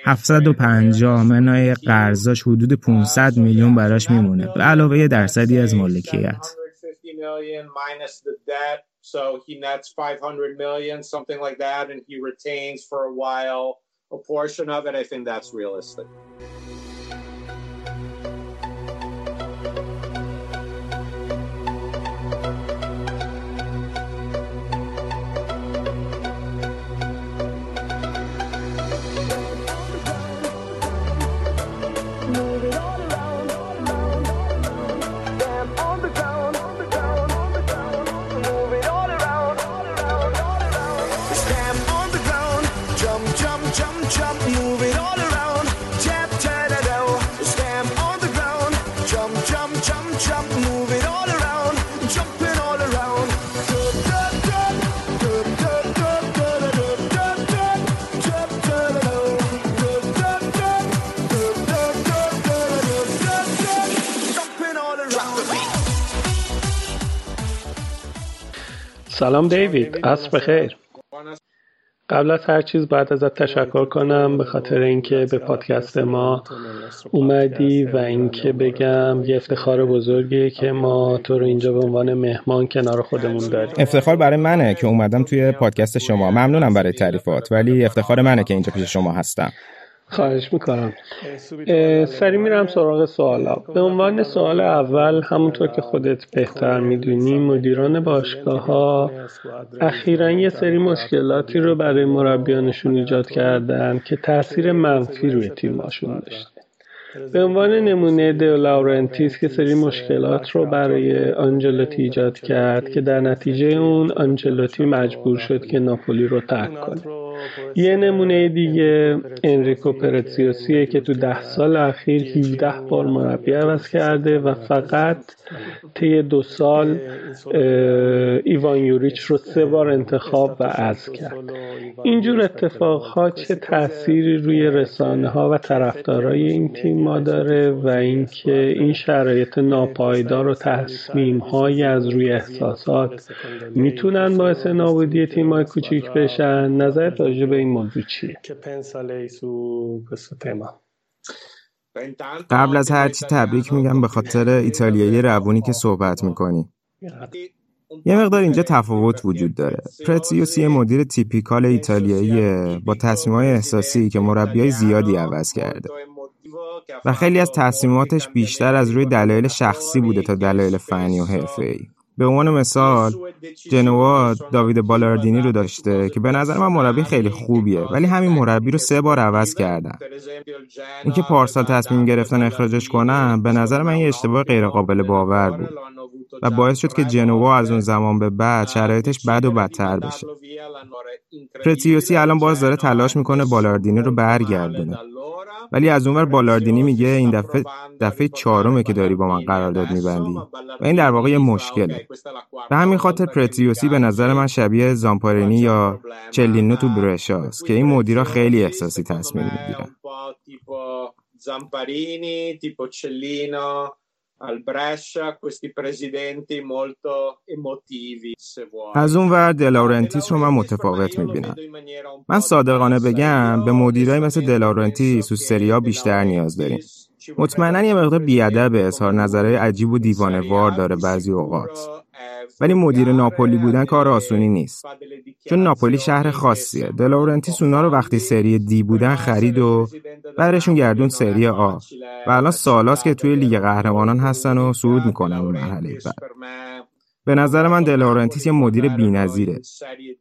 [SPEAKER 2] 750 منای قرضاش حدود 500 میلیون براش میمونه. به علاوه یه درصدی از مالکیت.
[SPEAKER 3] So he nets 500 million, something like that, and he retains for a while a portion of it. I think that's realistic.
[SPEAKER 4] سلام دیوید. عصر بخیر. قبل از هر چیز باید ازت تشکر کنم به خاطر اینکه به پادکست ما اومدی و اینکه بگم یه افتخار بزرگیه که ما تو رو اینجا به عنوان مهمان کنار خودمون داریم.
[SPEAKER 2] افتخار برای منه که اومدم توی پادکست شما. ممنونم برای تعریفات ولی افتخار منه که اینجا پیش شما هستم.
[SPEAKER 4] خواهش می‌کنم. سری میرم سراغ سوالا. به عنوان سوال اول همونطور که خودت بهتر می‌دونی مدیران باشگاه ها اخیرا یه سری مشکلاتی رو برای مربیانشون ایجاد کردن که تاثیر منفی روی تیماشون داشته. به عنوان نمونه دو لاورنتیس که سری مشکلات رو برای آنجلوتی ایجاد کرد که در نتیجه اون آنجلوتی مجبور شد که ناپولی رو ترک کنه. یه نمونه دیگه انریکو پرتسیوسیه که تو ده سال اخیر 17 بار مربی عوض کرده و فقط طی دو سال ایوان یوریچ رو سه بار انتخاب و از کرد. اینجور اتفاقها چه تأثیری روی رسانه ها و طرفدارای این تیم ما داره و اینکه این شرایط ناپایدار و تصمیم های از روی احساسات می‌تونن باعث نابودی تیم های کوچیک بشن. نظرت راجع به این موضوع چیه؟
[SPEAKER 2] قبل از هر چی تبریک میگم به خاطر ایتالیایی روونی که صحبت می‌کنی. یه مقدار اینجا تفاوت وجود داره. پرتسیوسی مدیر تیپیکال ایتالیایی با تصمیم‌های احساسی که مربیای زیادی عوض کرده. و خیلی از تصمیماتش بیشتر از روی دلایل شخصی بوده تا دلایل فنی و حرفه‌ای. به عنوان مثال جنوا داوید بالاردینی رو داشته که به نظر من مربی خیلی خوبیه ولی همین مربی رو سه بار عوض کردن. اینکه پارسال تصمیم گرفتن اخراجش کنن به نظر من یه اشتباه غیرقابل باور بود. و باعث شد که جنوا از اون زمان به بعد شرایطش بد و بدتر بشه. پرتیوسی الان باز داره تلاش می‌کنه بالاردینی رو برگردونه. ولی از اونور بالاردینی میگه این دفعه دفعه چهارمه که داری با من قرارداد میبندی. و این در واقع یه مشکله. به همین خاطر پرتیوسی به نظر من شبیه زامپارینی یا چلینو تو برشاست که این مدیرا خیلی احساسی تصمیم می‌گیرن.
[SPEAKER 3] زامپارینی تیپو چلینو al Brescia questi presidenti molto emotivi se vuoi.
[SPEAKER 2] از اون ور دلاورنتیس رو من متفاوت می‌بینم من صادقانه بگم به مدیرای مثل دلاورنتیس تو سریا بیشتر نیاز داریم مطمئنا یه مقدار بیادب اظهار نظرهای عجیب و دیوانه داره بعضی اوقات. ولی مدیر ناپولی بودن کار آسونی نیست. چون ناپولی شهر خاصیه. دلاورنتیس اونا رو وقتی سری دی بودن خرید و بعدشون گردون سری آ. و الان سالاست که توی لیگ قهرمانان هستن و صعود می‌کنن اون مرحله بعد. به نظر من دلاورنتیس یه مدیر بی‌نظیره.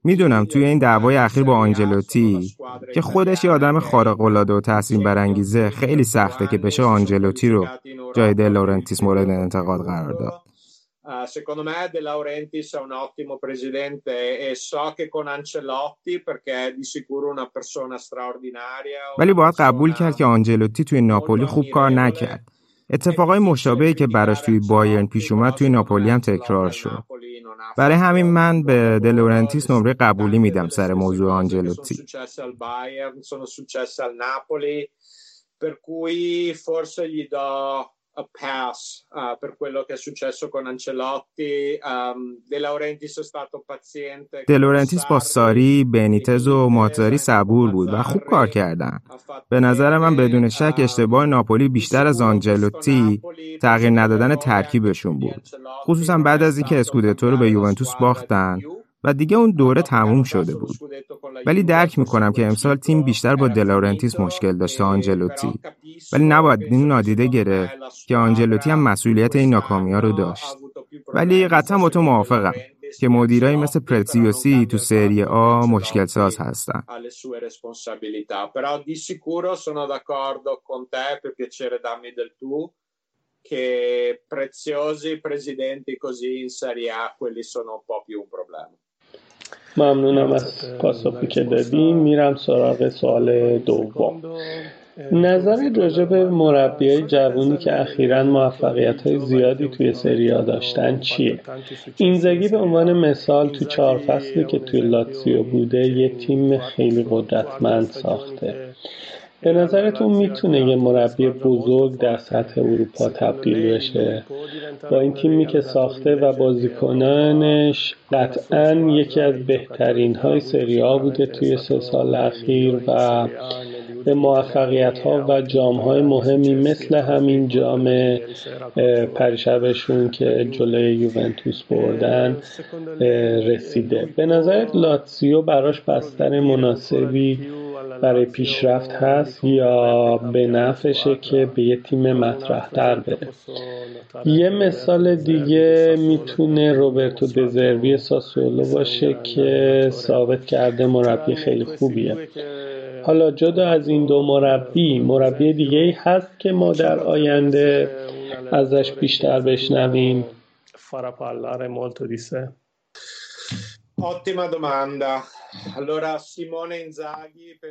[SPEAKER 2] می‌دونم توی این دعوای اخیر با آنجلوتی که خودش یه آدم خارق‌العاده و تاثیر برانگیزه خیلی سخته که بشه آنجلوتی رو جای دلاورنتیس مورد انتقاد قرار داد.
[SPEAKER 3] Secondo me De Laurentiis è un ottimo presidente e so che con Ancelotti perché è di sicuro una persona straordinaria
[SPEAKER 2] ولی باید قبول کرد که آنجلوتی توی ناپولی خوب کار نکرد اتفاقای مشابهی که براش توی بایرن پیش اومد توی ناپولی هم تکرار شد. برای همین من به دلورنتیس نمره قبولی میدم سر موضوع آنجلوتی.
[SPEAKER 3] Per pass uh, per quello che è successo con Ancelotti. Um, De Laurentiis è stato paziente.
[SPEAKER 2] De Laurentiis با ساری، بنیتز و ماتزاری صبور بود و خوب کار کردن. به نظر من بدون شک اشتباه ناپولی بیشتر از آنجلوتی تغییر ندادن ترکیبشون بود. خصوصا بعد از اینکه اسکودتو رو به یوونتوس باختن و دیگه اون دوره تموم شده بود. ولی درک می‌کنم که امسال تیم بیشتر با دلاورنتیس مشکل داشته آنجلوتی. ولی نباید این نادیده گرفت که آنجلوتی هم مسئولیت این ناکامی ها رو داشت. ولی قطعا با تو موافقم که مدیرایی مثل پرتسیوسی تو سری آ مشکل ساز هستن
[SPEAKER 3] che preziosi presidenti così in Serie A quelli sono un po' più un problema.
[SPEAKER 4] ممنونم از پاسخی که دادیم میرم سراغ سوال دوم نظر راجع به مربیای جوونی که اخیرا موفقیت های زیادی توی سریا داشتن چیه؟ اینزگی به عنوان مثال تو چهار فصلی که توی لاتسیو بوده یه تیم خیلی قدرتمند ساخته به نظرتون می‌تونه یه مربی بزرگ در سطح اروپا تبدیل بشه؟ با این تیمی که ساخته و بازیکنانش قطعا یکی از بهترین های سری ها بوده توی سه سال اخیر و به موفقیت ها و جام های مهمی مثل همین جام پریشبشون که جلوی یوونتوس بردن رسیده. به نظر لاتسیو براش بستر مناسبی برای پیشرفت هست یا به نفعشه که به یه تیم مطرح تر بره یه مثال دیگه می‌تونه روبرتو دزربی ساسولو باشه که ثابت کرده مربی خیلی خوبیه حالا جدا از این دو مربی مربی دیگه ای هست که ما در آینده ازش بیشتر بشنویم
[SPEAKER 5] farà parlare molto di sé.
[SPEAKER 3] Ottima domanda.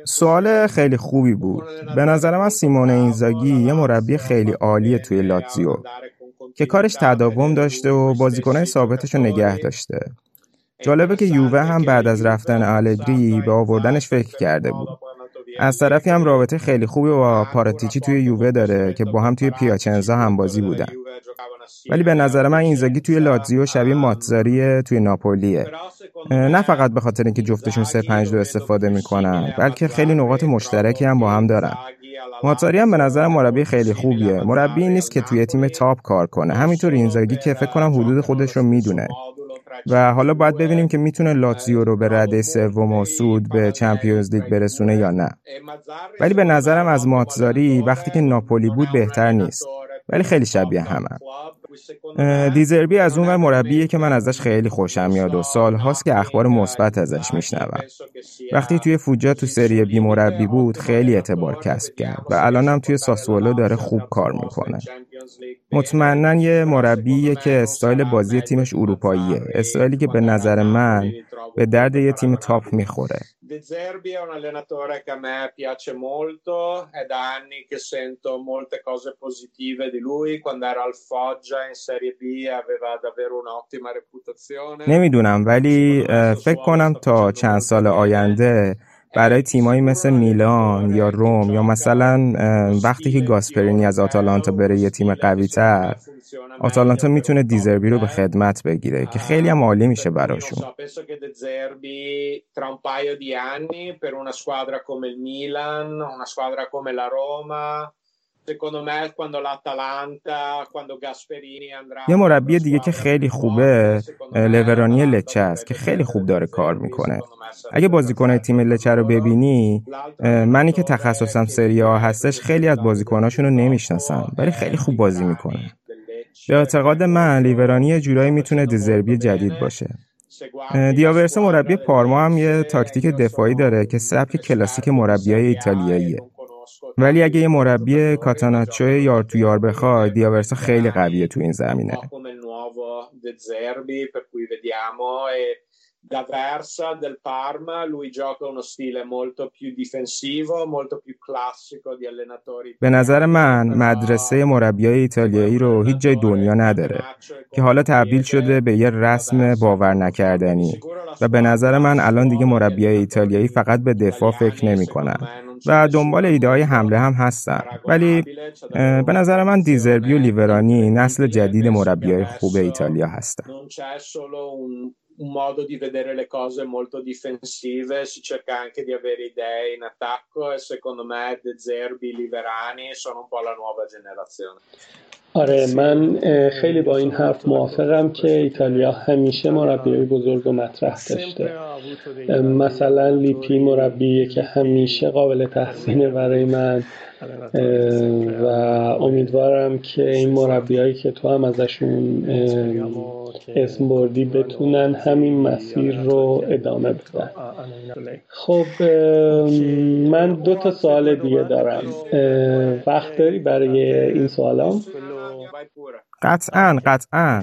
[SPEAKER 2] سوال خیلی خوبی بود. به نظر من سیمون اینزاگی یه مربی خیلی عالیه توی لاتزیو که کارش تداوم داشته و بازیکنهای ثابتش رو نگه داشته. جالبه که یووه هم بعد از رفتن آلگری به آوردنش فکر کرده بود. از طرفی هم رابطه خیلی خوبی با پاراتیچی توی یووه داره که با هم توی پیاچنزا هم بازی بودن. ولی به نظر من اینزاگی توی لاتزیو شبیه ماتزاری توی ناپولیه. نه فقط به خاطر اینکه جفتشون سه پنج دو استفاده می‌کنن بلکه خیلی نقاط مشترکی هم با هم دارن. ماتزاری هم به نظر مربی خیلی خوبیه. مربی نیست که توی تیم تاپ کار کنه. همینطور اینزاگی که فکر کنم حدود خودش رو می‌دونه. و حالا باید ببینیم که می‌تونه لاتزیو رو به رده سوم و سود به چمپیونز لیگ برسونه یا نه. ولی به نظرم از ماتزاری وقتی که ناپولی بود بهتر نیست. ولی خیلی شبیه همه. دیزربی از اون مربیه که من ازش خیلی خوشم میاد و سال هاست که اخبار مثبت ازش میشنوم. وقتی توی فوجا تو سری بی مربی بود خیلی اعتبار کسب کرد و الانم توی ساسولو داره خوب کار می‌کنه. مطمئنا یه مربی که استایل بازی تیمش اروپاییه. استایلی که به نظر من به درد یه تیم تاپ می‌خوره. نمی‌دونم ولی فکر کنم تا چند سال آینده برای تیمایی مثل میلان یا روم یا مثلا وقتی که گاسپرینی از آتالانتا بره یه تیم قوی تر آتالانتا می‌تونه دیزربی رو به خدمت بگیره که خیلی هم عالی میشه براشون. یه مربی دیگه که خیلی خوبه لورانی لچه است که خیلی خوب داره کار می‌کنه اگه بازیکنهای تیم لچه رو ببینی منی که تخصصم سری ها هستش خیلی از بازیکناشون رو نمی‌شناسم ولی خیلی خوب بازی می‌کنه به اعتقاد من لیورانی جورایی می‌تونه دزربی جدید باشه دیاورسا مربی پارما هم یه تاکتیک دفاعی داره که سبک کلاسیک مربیای ایتالیاییه ولی اگه یه مربی کاتاناچو یار تو یار بخوای دیاورسا خیلی قویه تو این زمینه.
[SPEAKER 3] Da Versa del Parma, lui gioca uno stile molto più difensivo, molto più classico di allenatori.
[SPEAKER 2] به نظر من مدرسه مربیای ایتالیایی رو هیچ جای دنیا نداره که حالا تبدیل شده به یه رسم باور نکردنی و به نظر من الان دیگه مربیای ایتالیایی فقط به دفاع فکر نمی‌کنن و دنبال ایده های حمله هم هستن ولی به نظر من دیزربی و لیورانی نسل جدید مربیای خوب ایتالیا هستن
[SPEAKER 3] un modo di vedere le cose molto difensive, si cerca anche di avere idee in attacco e secondo me De Zerbi, Liverani sono un po' la nuova generazione.
[SPEAKER 4] آره من خیلی با این حرف موافقم که ایتالیا همیشه مربی بزرگ و مطرح داشته مثلا لیپی مربیه که همیشه قابل تحسینه برای من و امیدوارم که این مربیایی که تو هم ازشون اسم بردی بتونن همین مسیر رو ادامه بدن. خب من دو تا سوال دیگه دارم. وقت داری برای این سوالام؟
[SPEAKER 2] قطعا قطعا.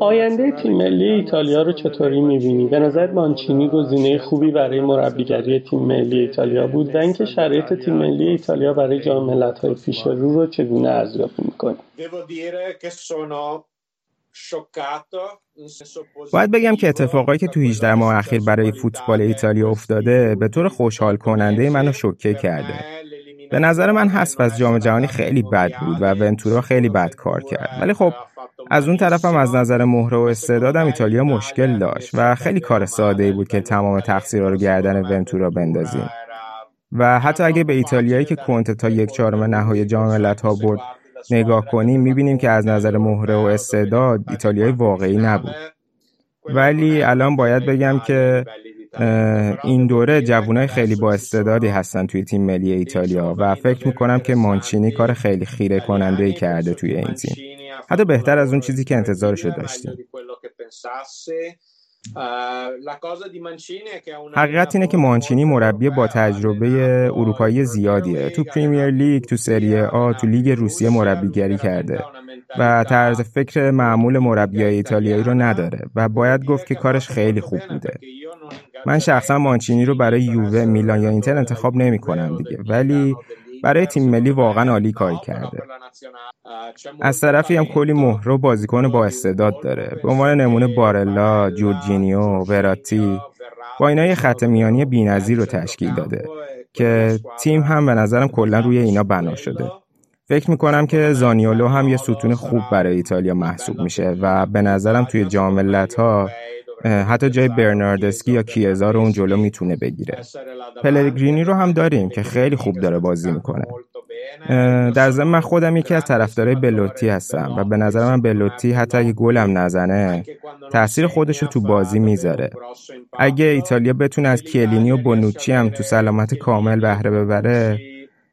[SPEAKER 4] آینده تیم ملی ایتالیا رو چطوری می‌بینی؟ به نظر مانچینی گزینه خوبی برای مربیگری تیم ملی ایتالیا بود. و اینکه شرایط تیم ملی ایتالیا برای جام ملت‌های پیش رو رو چگونه ارزیابی می‌کنی؟
[SPEAKER 2] باید بگم که اتفاقایی که تو 18 ماه اخیر برای فوتبال ایتالیا افتاده به طور خوشحال کننده منو شوکه کرده. به نظر من حذف از جام جهانی خیلی بد بود و ونتورا خیلی بد کار کرد. ولی خب از اون طرفم از نظر مهره و استعدادم ایتالیا مشکل داشت و خیلی کار ساده ای بود که تمام تقصیرها رو گردن ونتورا بندازیم. و حتی اگه به ایتالیایی که کنته تا یک چهارم نهایی جام ملت‌ها برد نگاه کنیم می‌بینیم که از نظر مهره و استعداد ایتالیای واقعی نبود ولی الان باید بگم که این دوره جوانای خیلی با استعدادی هستن توی تیم ملی ایتالیا و فکر می‌کنم که مانچینی کار خیلی خیره کننده ای کرده توی این تیم حتی بهتر از اون چیزی که انتظارشو داشتیم. حقیقت اینه که مانچینی مربی با تجربه اروپایی زیادیه. تو پریمیر لیگ تو سری آ تو لیگ روسیه مربیگری کرده و طرز فکر معمول مربیای ایتالیایی رو نداره و باید گفت که کارش خیلی خوب بوده. من شخصا مانچینی رو برای یووه میلان یا اینتر انتخاب نمی کنم دیگه. ولی برای تیم ملی واقعا عالی کاری کرده. از طرفی هم کلی مهر و بازیکن با استعداد داره. به عنوان نمونه بارلا جورجینیو وراتی با اینا یه خط میانی بی‌نظیر رو تشکیل داده که تیم هم به نظرم کلا روی اینا بنا شده. فکر می‌کنم که زانیولو هم یه ستون خوب برای ایتالیا محسوب میشه و به نظرم توی جام ها حتی جای برناردسکی یا کیزا رو اون جلو می‌تونه بگیره. پلگرینی رو هم داریم که خیلی خوب داره بازی می‌کنه. در ضمن من خودم یکی از طرفدارای بلوتی هستم و به نظر من بلوتی حتی اگه گلم نزنه تاثیر خودش رو تو بازی می‌ذاره. اگه ایتالیا بتونه از کیلینی و بونوچی هم تو سلامت کامل بهره ببره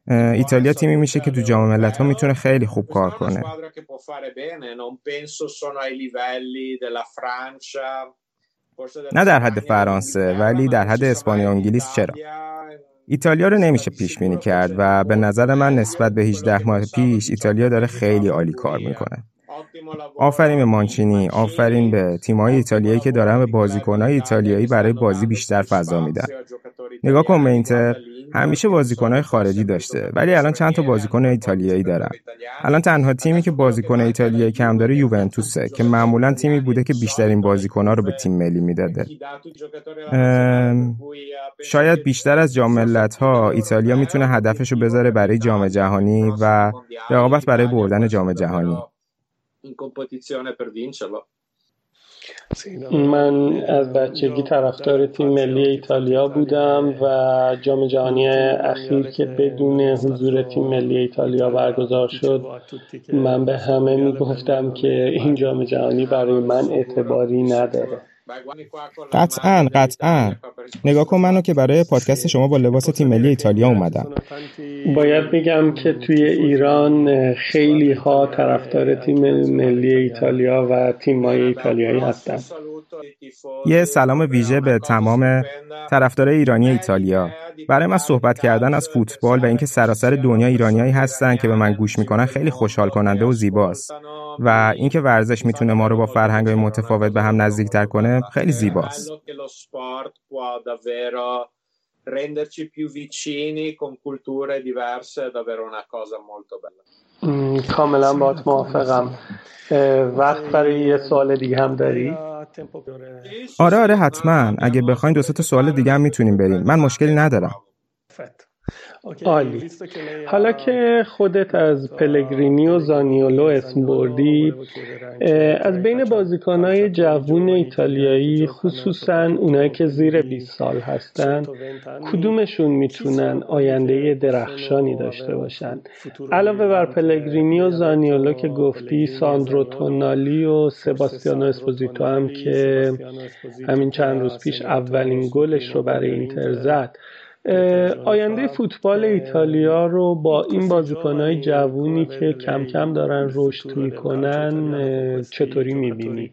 [SPEAKER 2] ایتالیا تیمی میشه که تو جام ملت‌ها می‌تونه خیلی خوب کار کنه. نه در حد فرانسه ولی در حد اسپانیا و انگلیس چرا؟ ایتالیا رو نمیشه پیش بینی کرد و به نظر من نسبت به 18 ماه پیش ایتالیا داره خیلی عالی کار می‌کنه. آفرین به مانچینی آفرین به تیم‌های ایتالیایی که دارن به بازیکن‌های ایتالیایی برای بازی بیشتر فضا میدن. نگاه کن به اینتر. همیشه بازیکنهای خارجی داشته ولی الان چند تا بازیکن ایتالیایی دارن. الان تنها تیمی که بازیکن ایتالیایی کم داره یوونتوسه که معمولا تیمی بوده که بیشترین بازیکنها رو به تیم ملی می‌داده. شاید بیشتر از جام ها ایتالیا می‌تونه هدفش رو بذاره برای جام جهانی و رقابت برای بردن جام جهانی.
[SPEAKER 4] من از بچگی طرفدار تیم ملی ایتالیا بودم و جام جهانی اخیر که بدون حضور تیم ملی ایتالیا برگزار شد. من به همه می‌گفتم که این جام جهانی برای من اعتباری نداره.
[SPEAKER 2] قطعا قطعا. نگاه کن منو که برای پادکست شما با لباس تیم ملی ایتالیا اومدم.
[SPEAKER 4] باید بگم که توی ایران خیلی ها طرفدار تیم ملی ایتالیا و تیم ایتالیایی هستن.
[SPEAKER 2] یه سلام ویژه به تمام طرفدارای ایرانی ایتالیا. برای من صحبت کردن از فوتبال و اینکه سراسر دنیا ایرانیایی هستن که به من گوش می‌کنن خیلی خوشحال کننده و زیباست. و اینکه ورزش می‌تونه ما رو با فرهنگ متفاوت به هم نزدیکتر کنه خیلی زیباست renderci più vicini con culture diverse è davvero una cosa molto bella.
[SPEAKER 4] کاملا با موافقم وقت برای یه سوال دیگه هم داری؟
[SPEAKER 2] آره آره حتما اگه بخواین دو تا سوال دیگه هم می‌تونیم بریم من مشکلی ندارم
[SPEAKER 4] عالی. حالا که خودت از پلگرینی و زانیولو اسم بردی از بین بازیکنهای جوون ایتالیایی خصوصا اونایی که زیر 20 سال هستن کدومشون می‌تونن آینده درخشانی داشته باشن؟ علاوه بر پلگرینی و زانیولو که گفتی ساندرو تونالی و سباستیانو اسپوزیتو هم که همین چند روز پیش اولین گلش رو برای اینتر. زد. آینده فوتبال ایتالیا رو با این بازیکنهای جوونی که کم کم دارن رشد می‌کنن چطوری می‌بینی؟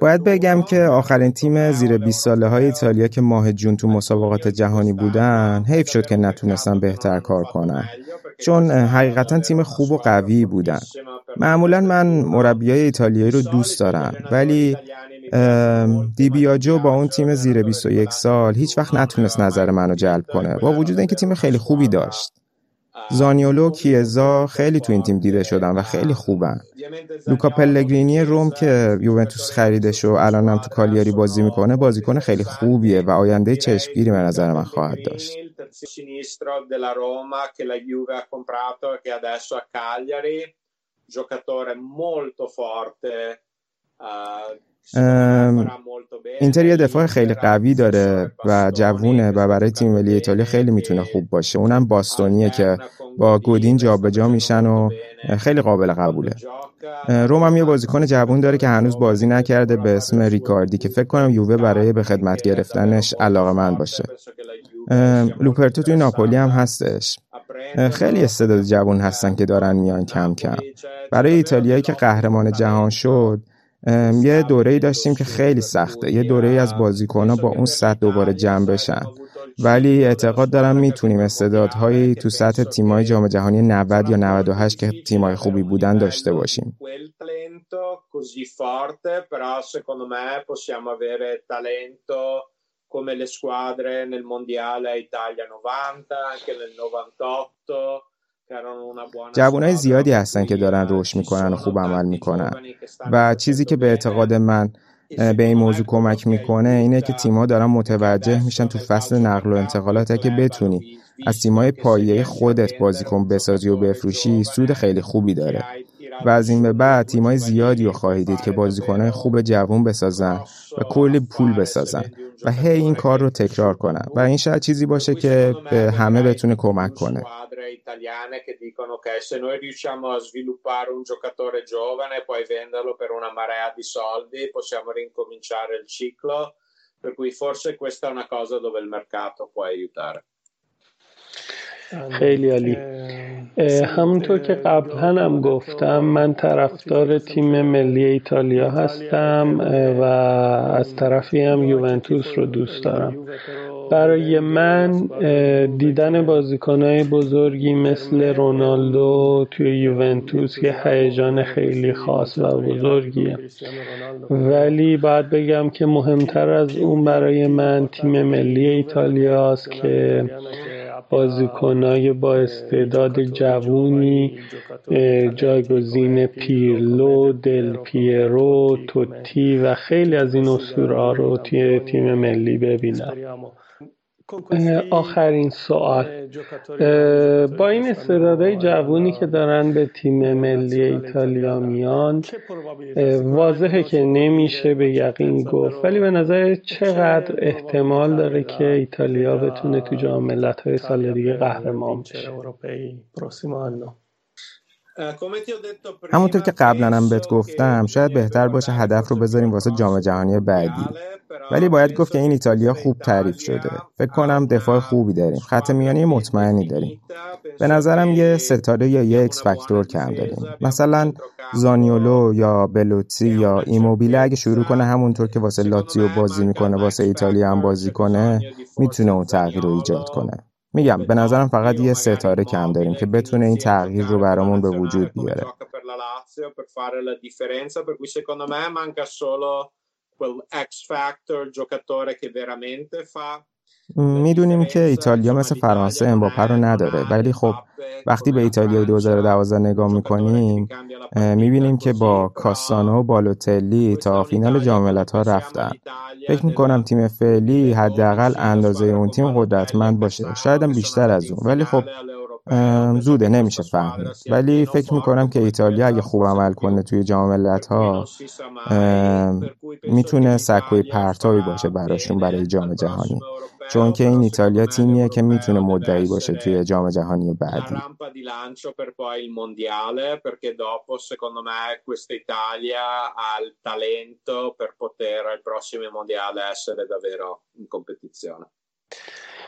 [SPEAKER 2] باید بگم که آخرین تیم زیر 20 ساله های ایتالیا که ماه جون تو مسابقات جهانی بودن حیف شد که نتونستن بهتر کار کنن چون حقیقتا تیم خوب و قوی بودن. معمولا من مربیای ایتالیایی رو دوست دارم ولی دیبیاجو با اون تیم زیر 21 سال هیچ وقت نتونست نظر منو جلب کنه با وجود اینکه تیم خیلی خوبی داشت. زانیولو کیزا خیلی تو این تیم دیده شدن و خیلی خوبن. لوکا پلگرینی روم که یوونتوس خریدش و الانم تو کالیاری بازی می‌کنه بازیکن خیلی خوبیه و آینده چشمگیری به نظر من خواهد داشت. اینتر یه دفاع خیلی قوی داره و جوونه و برای تیم ملی ایتالیا خیلی می‌تونه خوب باشه اونم باستونیه که با گودین جابجا میشن و خیلی قابل قبوله روم هم یه بازیکن جوون داره که هنوز بازی نکرده به اسم ریکاردی که فکر کنم یووه برای به خدمت گرفتنش علاقه من باشه لوپرتو توی ناپولی هم هستش. خیلی استعداد جوون هستن که دارن میان کم کم. برای ایتالیایی که قهرمان جهان شد یه دوره ای داشتیم که خیلی سخته. یه دوره از بازیکنها با اون سطح دوباره جمع بشن. ولی اعتقاد دارم می‌تونیم استعدادهایی تو سطح تیمای جام جهانی 90 یا 98 که تیمای خوبی بودن داشته باشیم. Come le squadre nel mondiale Italia 90 anche nel 98 جوانای زیادی هستن که دارن رشد می‌کنن و خوب عمل می‌کنن و چیزی که به اعتقاد من به این موضوع کمک می‌کنه اینه که تیم‌ها دارن متوجه میشن تو فصل نقل و انتقالات که بتونی از تیمای پایه خودت بازیکن بسازی و بفروشی سود خیلی خوبی داره و از این به بعد تیمای زیادی رو خواهید دید که بازیکنهای خوب جوون بسازن و کلی پول بسازن و هی این کار رو تکرار کنن و این شاید چیزی باشه که به همه بتونه کمک کنه e per cui forse questa è una cosa dove il mercato può aiutare
[SPEAKER 4] خیلی عالی. همونطور که قبلا هم گفتم من طرفدار تیم ملی ایتالیا هستم و از طرفی هم یوونتوس رو دوست دارم. برای من دیدن بازیکنهای بزرگی مثل رونالدو توی یوونتوس یه هیجان خیلی خاص و بزرگیه. ولی باید بگم که مهمتر از اون برای من تیم ملی ایتالیاست که بازیکنای با استعداد جوونی جایگزین پیرلو، دل پیرو، توتی و خیلی از این اسطوره رو توی تیم ملی ببینم. آخرین سوال. با این استعدادهای جوونی که دارن به تیم ملی ایتالیا میان واضحه که نمیشه به یقین گفت. ولی به نظر چقدر احتمال داره که ایتالیا بتونه تو جام ملت‌های سال دیگه قهرمان بشه.
[SPEAKER 2] همونطور که قبلا هم بهت گفتم شاید بهتر باشه هدف رو بذاریم واسه جام جهانی بعدی. ولی باید گفت که این ایتالیا خوب تعریف شده. فکر کنم دفاع خوبی داریم. خط میانی مطمئنی داریم. به نظرم یه ستاره یا یه اکس فاکتور کم داریم. مثلا زانیولو یا بلوتی یا ایموبیله اگه شروع کنه همونطور که واسه لاتزیو بازی می‌کنه واسه ایتالیا هم بازی کنه می‌تونه اون تغییر رو ایجاد کنه. میگم به نظرم فقط یه ستاره کم داریم که بتونه این تغییر رو برامون به وجود بیاره. می‌دونیم که ایتالیا مثل فرانسه امباپه رو نداره ولی خب وقتی به ایتالیا 2012 نگاه می‌کنیم می‌بینیم که با کاسانو و بالوتلی تا فینال جام ها رفتن. فکر می‌کنم تیم فعلی حداقل اندازه اون تیم قدرتمند باشه. شاید بیشتر از اون. ولی خب زوده نمیشه فهمید. ولی فکر می‌کنم که ایتالیا اگه خوب عمل کنه توی جام ملت ها می‌تونه سکوی پرتابی باشه براشون برای جام جهانی. چون که این ایتالیا تیمیه که می‌تونه مدعی باشه توی جام جهانی بعدی.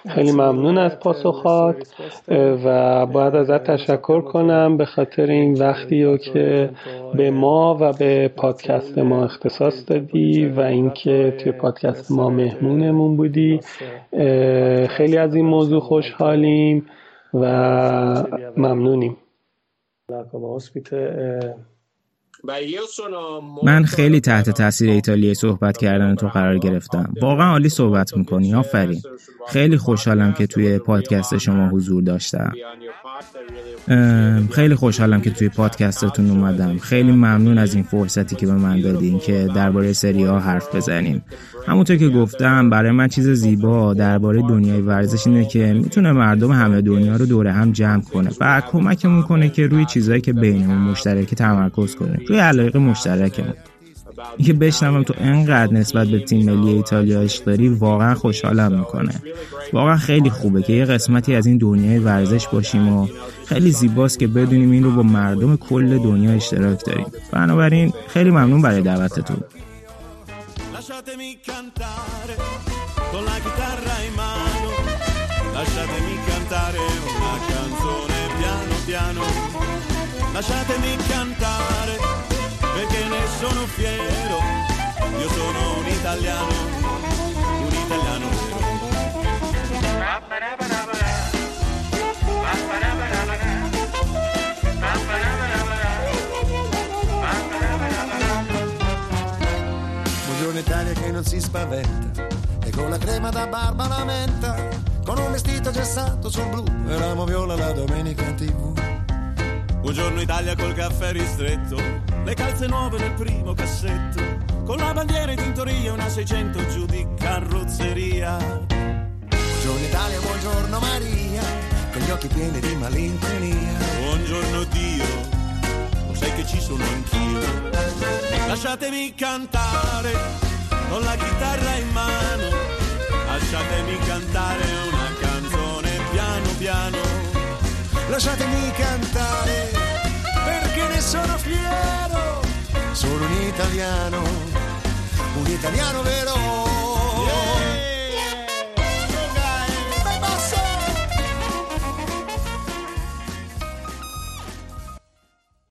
[SPEAKER 4] خیلی ممنون از پاسخات و باید ازت تشکر کنم به خاطر این وقتی رو که به ما و به پادکست ما اختصاص دادی و اینکه توی پادکست ما مهمونمون بودی. خیلی از این موضوع خوشحالیم و ممنونیم.
[SPEAKER 2] من خیلی تحت تاثیر ایتالیایی صحبت کردن تو قرار گرفتم. واقعا عالی صحبت می‌کنی آفرین. خیلی خوشحالم که توی پادکست شما حضور داشتم. خیلی خوشحالم که توی پادکستتون اومدم. خیلی ممنون از این فرصتی که به من دادین که درباره سری ها حرف بزنیم. همونطور که گفتم برای من چیز زیبا درباره دنیای ورزش اینه که می‌تونه مردم همه دنیا رو دوره هم جمع کنه و کمکمون کنه که روی چیزهایی که بینمون مشترک تمرکز کنه. روی علایق مشترکمون اینکه بشنوم تو انقدر نسبت به تیم ملی ایتالیا عشق داری واقعا خوشحالم می‌کنه. واقعا خیلی خوبه که یه قسمتی از این دنیای ورزش باشیم و خیلی زیباست که بدونیم این رو با مردم کل دنیا اشتراک داریم. بنابراین خیلی ممنون برای دعوتتون. Lasciatemi perché ne sono fiero. Io sono un italiano, un italiano Buongiorno Italia che non si spaventa e con la crema da barba la menta con un vestito gessato sul blu e la moviola la domenica in tv Buongiorno Italia col caffè ristretto, le calze nuove nel primo cassetto, con la bandiera in tintoria una 600 giù di carrozzeria. Buongiorno Italia, buongiorno Maria, con gli occhi pieni di malinconia. Buongiorno Dio, lo sai che ci sono anch'io. Lasciatemi cantare con la chitarra in mano, lasciatemi cantare una canzone piano piano lasciatemi cantare fiero. Sono un italiano, un italiano vero.